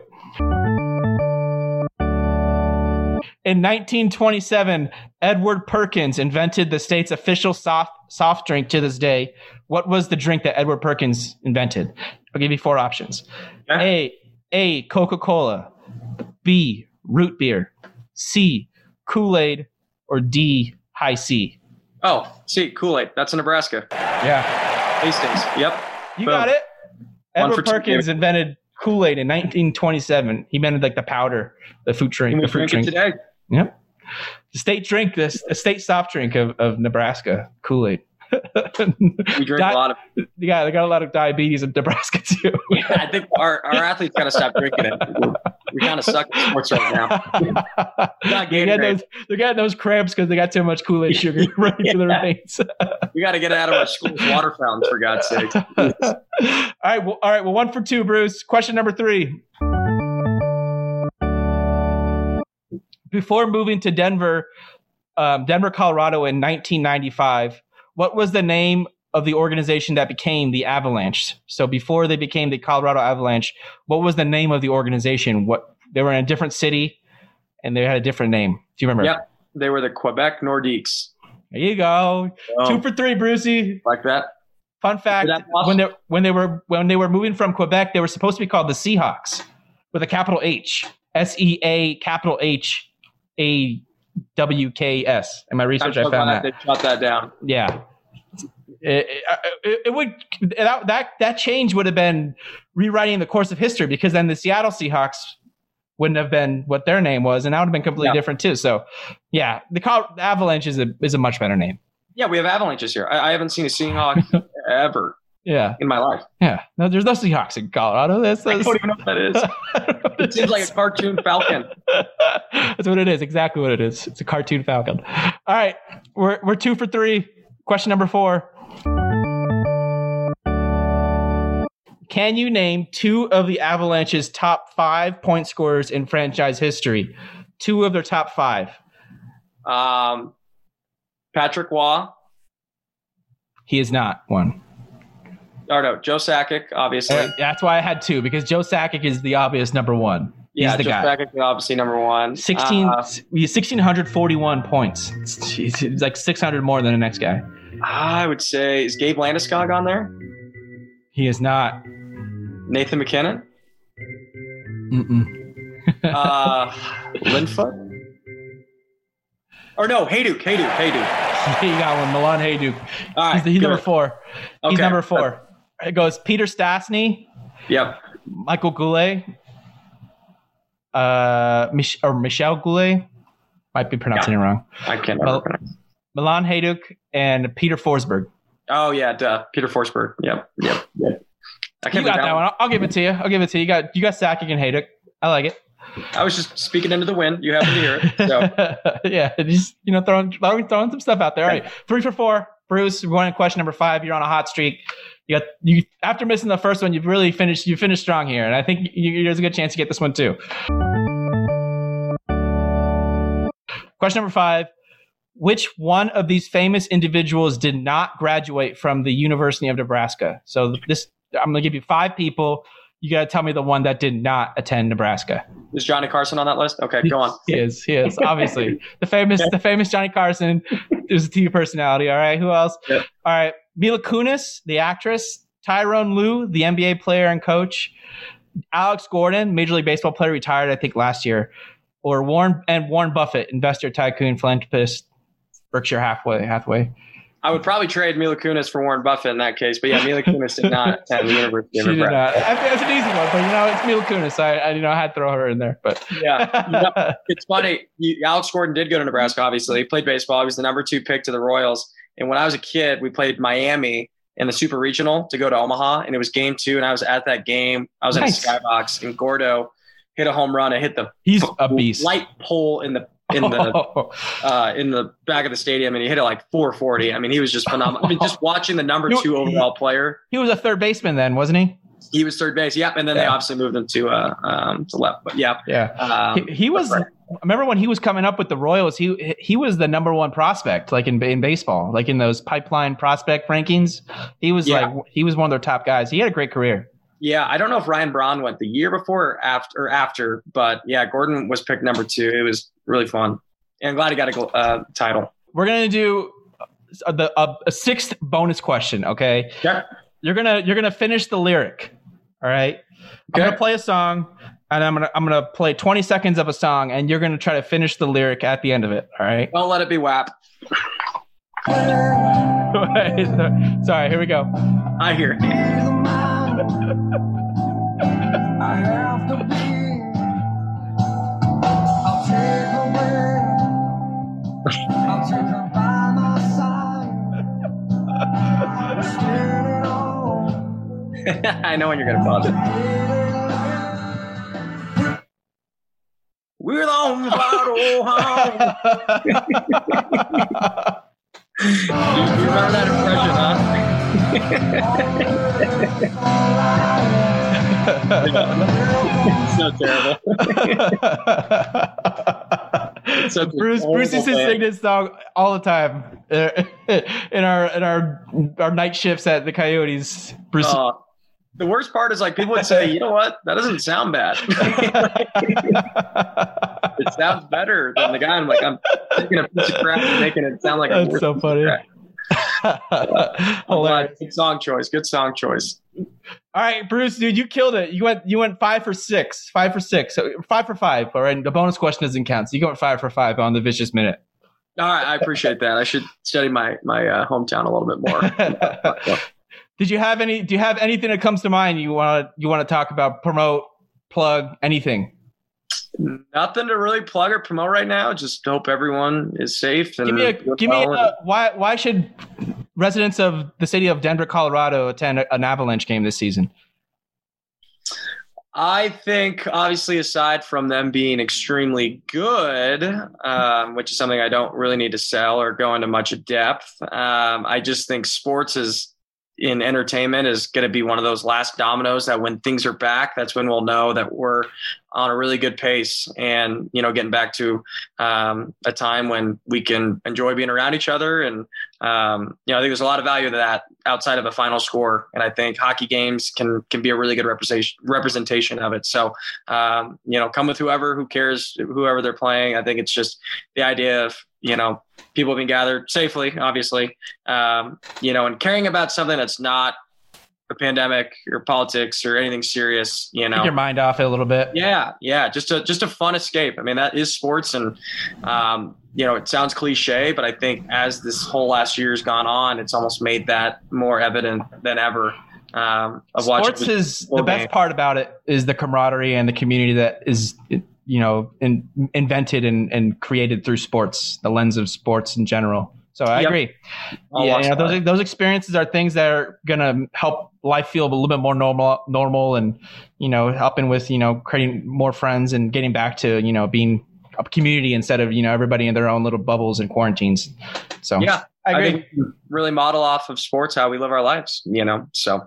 In 1927, Edward Perkins invented the state's official soft, soft drink to this day. What was the drink that Edward Perkins invented? I'll give you four options. A. A. Coca Cola. B. Root beer. C. Kool Aid, or D. Hi-C? Oh, see, Kool Aid. That's in Nebraska. Yeah, Hastings. Yep. you Boom. got it. Edward for two, Perkins invented Kool Aid in 1927. He invented like the powder, the fruit drink, Can we the fruit drink drink. today? Yep. The state drink, this the state soft drink of, of Nebraska, Kool Aid. We drink That- a lot of. yeah, they got a lot of diabetes in Nebraska too. I think our, our athletes got to stop drinking it. We kind of suck at sports right now. Not they're, getting those, getting those cramps because they got too much Kool Aid sugar running through their veins. We got to get out of our school's water fountains, for God's sake. all right, well, all right. Well, one for two, Bruce. Question number three. Before moving to Denver, um, Denver, Colorado, in 1995, what was the name of the organization that became the Avalanche? So before they became the Colorado Avalanche, what was the name of the organization? What they were in a different city, and they had a different name. Do you remember? Yep. They were the Quebec Nordiques. There you go. two for three, Brucey. like that. Fun fact: when they when they were when they were moving from Quebec, they were supposed to be called the Seahawks with a capital H, S E A capital H A W K S. In my research, I found that. they shut that down. Yeah, it, uh, it, it would that that that change would have been rewriting the course of history because then the Seattle Seahawks wouldn't have been what their name was, and that would have been completely Yeah. different too. So, yeah, the Avalanche is a is a much better name. Yeah, we have avalanches here. I, I haven't seen a Seahawk ever Yeah, in my life. yeah. No, there's no Seahawks in Colorado. That's, I that's don't even know what that is. It seems like a cartoon falcon. That's what it is. Exactly what it is. It's a cartoon falcon. All right, we're we're two for three. Question number four. Can you name two of the Avalanche's top five point scorers in franchise history? Two of their top five. Um, Patrick Roy. He is not one. Or no, Joe Sakic, obviously. Uh, That's why I had two because Joe Sakic is the obvious number one. He's yeah, the Joe guy. Sakic is obviously number one. 16, Uh, 1,641 points. It's, it's like 600 more than the next guy. I would say is Gabe Landeskog on there? He is not. Nathan MacKinnon? Mm-mm. Uh, Linfoot? Or no, Hejduk, Hejduk, Hejduk. you got one. Milan Hejduk. All right, He's, he's number four. He's number four. It goes Peter Stastny, Yep. Michael Goulet, uh, Mich- or Michel Goulet. Might be pronouncing it wrong. I can't Well, remember. Milan Hejduk and Peter Forsberg. Oh yeah, duh. Peter Forsberg. Yep. Yep. Yep. I You can't got that one. I'll, I'll give it to you. I'll give it to you. You got you got Sakic and Hejduk. I like it. I was just speaking into the wind. You happen to hear it. So yeah, just you know throwing throwing throwing some stuff out there. All right, three for four. Bruce, we're going to question number five. You're on a hot streak. You got you after missing the first one. You've really finished. You finished strong here, and I think you, there's a good chance to get this one too. Question number five. Which one of these famous individuals did not graduate from the University of Nebraska? So this, I'm going to give you five people. You got to tell me the one that did not attend Nebraska. is Johnny Carson on that list? Okay, go on. He is. He is. Obviously, the famous, the famous Johnny Carson is a TV personality. All right. Who else? Yep. All right. Mila Kunis, the actress. Tyrone Lue, the NBA player and coach. Alex Gordon, Major League Baseball player, retired I think last year. Or Warren and Warren Buffett, investor, tycoon, philanthropist, Berkshire Hathaway. Hathaway. I would probably trade Mila Kunis for Warren Buffett in that case, but yeah, Mila Kunis did not attend the University of Nebraska. not. I think that's an easy one, but you know it's Mila Kunis. I, I you know I had to throw her in there, but Yeah, it's funny. You, Alex Gordon did go to Nebraska. Obviously, he played baseball. He was the number two pick to the Royals. And when I was a kid, we played Miami in the Super Regional to go to Omaha, and it was Game Two, and I was at that game. I was Nice. in a skybox, and Gordo hit a home run and hit the he's a beast. light pole in the in the uh, in the back of the stadium, and he hit it like 440. I mean, he was just phenomenal. I mean, just watching the number two overall player. he was a third baseman then, wasn't he? He was third base. Yep, and then they obviously moved him to uh um to left. But yeah, Yeah. um, he, he was. right. I remember when he was coming up with the Royals. He he was the number one prospect, like in in baseball, like in those pipeline prospect rankings. He was Yeah. like he was one of their top guys. He had a great career. Yeah, I don't know if Ryan Braun went the year before or after, or after, but yeah, Gordon was picked number two. It was really fun, and I'm glad he got a uh, title. We're gonna do a, the a, a sixth bonus question. Okay, Yeah. you're gonna you're gonna finish the lyric. All right. I'm gonna play a song, and I'm gonna I'm gonna play 20 seconds of a song, and you're gonna try to finish the lyric at the end of it. All right? Don't let it be WAP. Sorry, here we go. I hear. I have to be. I'll take her away. I'll take her by my side. We're standing on I know when you're gonna pause it. Bottle home. You, you remember that impression, huh? so terrible. Such a Bruce Bruce is horrible band. singing this song all the time in our in our our night shifts at the Coyotes. Bruce, Uh, the worst part is like people would say, you know what? That doesn't sound bad. it sounds better than the guy. I'm like, I'm taking a piece of crap and making it sound like that's worse so funny. crap. I'm glad. Hilarious. Good song choice. Good song choice. All right, Bruce, dude, you killed it. You went you went five for six, five for six, so five for five. All right, the bonus question doesn't count. So you went five for five on the vicious minute. All right, I appreciate that. I should study my my uh, hometown a little bit more. Did you have any? Do you have anything that comes to mind you want to you want to talk about, promote, plug, anything? Nothing to really plug or promote right now. Just hope everyone is safe. And Give me a give me a why why should residents of the city of Denver, Colorado attend an Avalanche game this season? I think, obviously, aside from them being extremely good, um, which is something I don't really need to sell or go into much depth, um, I just think sports is in entertainment is going to be one of those last dominoes that when things are back, that's when we'll know that we're on a really good pace and, you know, getting back to um, a time when we can enjoy being around each other. And, um, you know, I think there's a lot of value to that outside of a final score. And I think hockey games can, can be a really good representation, representation of it. So, um, you know, come with whoever, who cares, whoever they're playing. I think it's just the idea of, you know, people being gathered safely, obviously, um, you know, and caring about something that's not a pandemic or politics or anything serious, you know. Take your mind off it a little bit. Yeah, yeah, just a just a fun escape. I mean, that is sports, and um, you know, it sounds cliche, but I think as this whole last year's gone on, it's almost made that more evident than ever. Um, of watching Sports is the best game. part about it is the camaraderie and the community that is you know in, invented and, and created through sports, the lens of sports in general. So I Yep. agree. I'll yeah, you know, those those experiences are things that are gonna help life feel a little bit more normal, normal, and you know, helping with you know creating more friends and getting back to you know being a community instead of you know everybody in their own little bubbles and quarantines. So yeah, I I agree. think really model off of sports how we live our lives. You know, so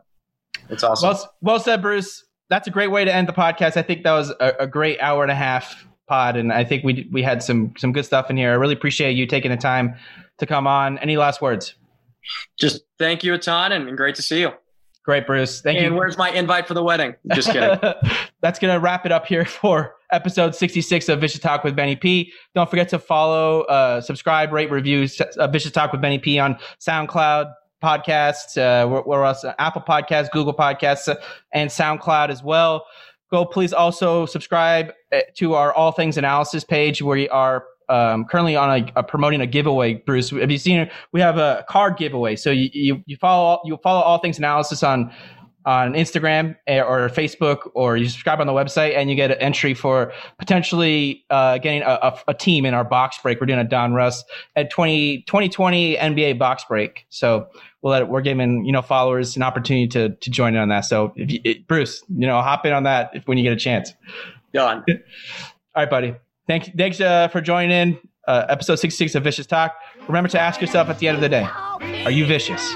it's awesome. Well, well said, Bruce. That's a great way to end the podcast. I think that was a, a great hour and a half pod, and I think we we had some some good stuff in here. I really appreciate you taking the time to come on. Any last words? Just thank you a ton, and great to see you. Great, Bruce. Thank and you. And where's my invite for the wedding? Just kidding. That's going to wrap it up here for episode 66 of Vicious Talk with Benny P. Don't forget to follow, uh, subscribe, rate, review uh, Vicious Talk with Benny P on SoundCloud podcasts, uh, where else? Apple Podcasts, Google Podcasts, uh, and SoundCloud as well. Go please also subscribe uh, to our All Things Analysis page where we are um, currently on a, a promoting a giveaway. Bruce, have you seen? We have a card giveaway. So you, you, you follow you follow All Things Analysis on on Instagram eh, or Facebook, or you subscribe on the website, and you get an entry for potentially uh, getting a, a, a team in our box break. We're doing a Donruss at 20, 2020 NBA box break. So we'll let, we're giving you know followers an opportunity to to join in on that. So if you, it, Bruce, you know, hop in on that if, when you get a chance. Done. All right, buddy. Thanks, thanks uh, for joining in. Uh, episode 66 of Vicious Talk. Remember to ask yourself at the end of the day, are you vicious?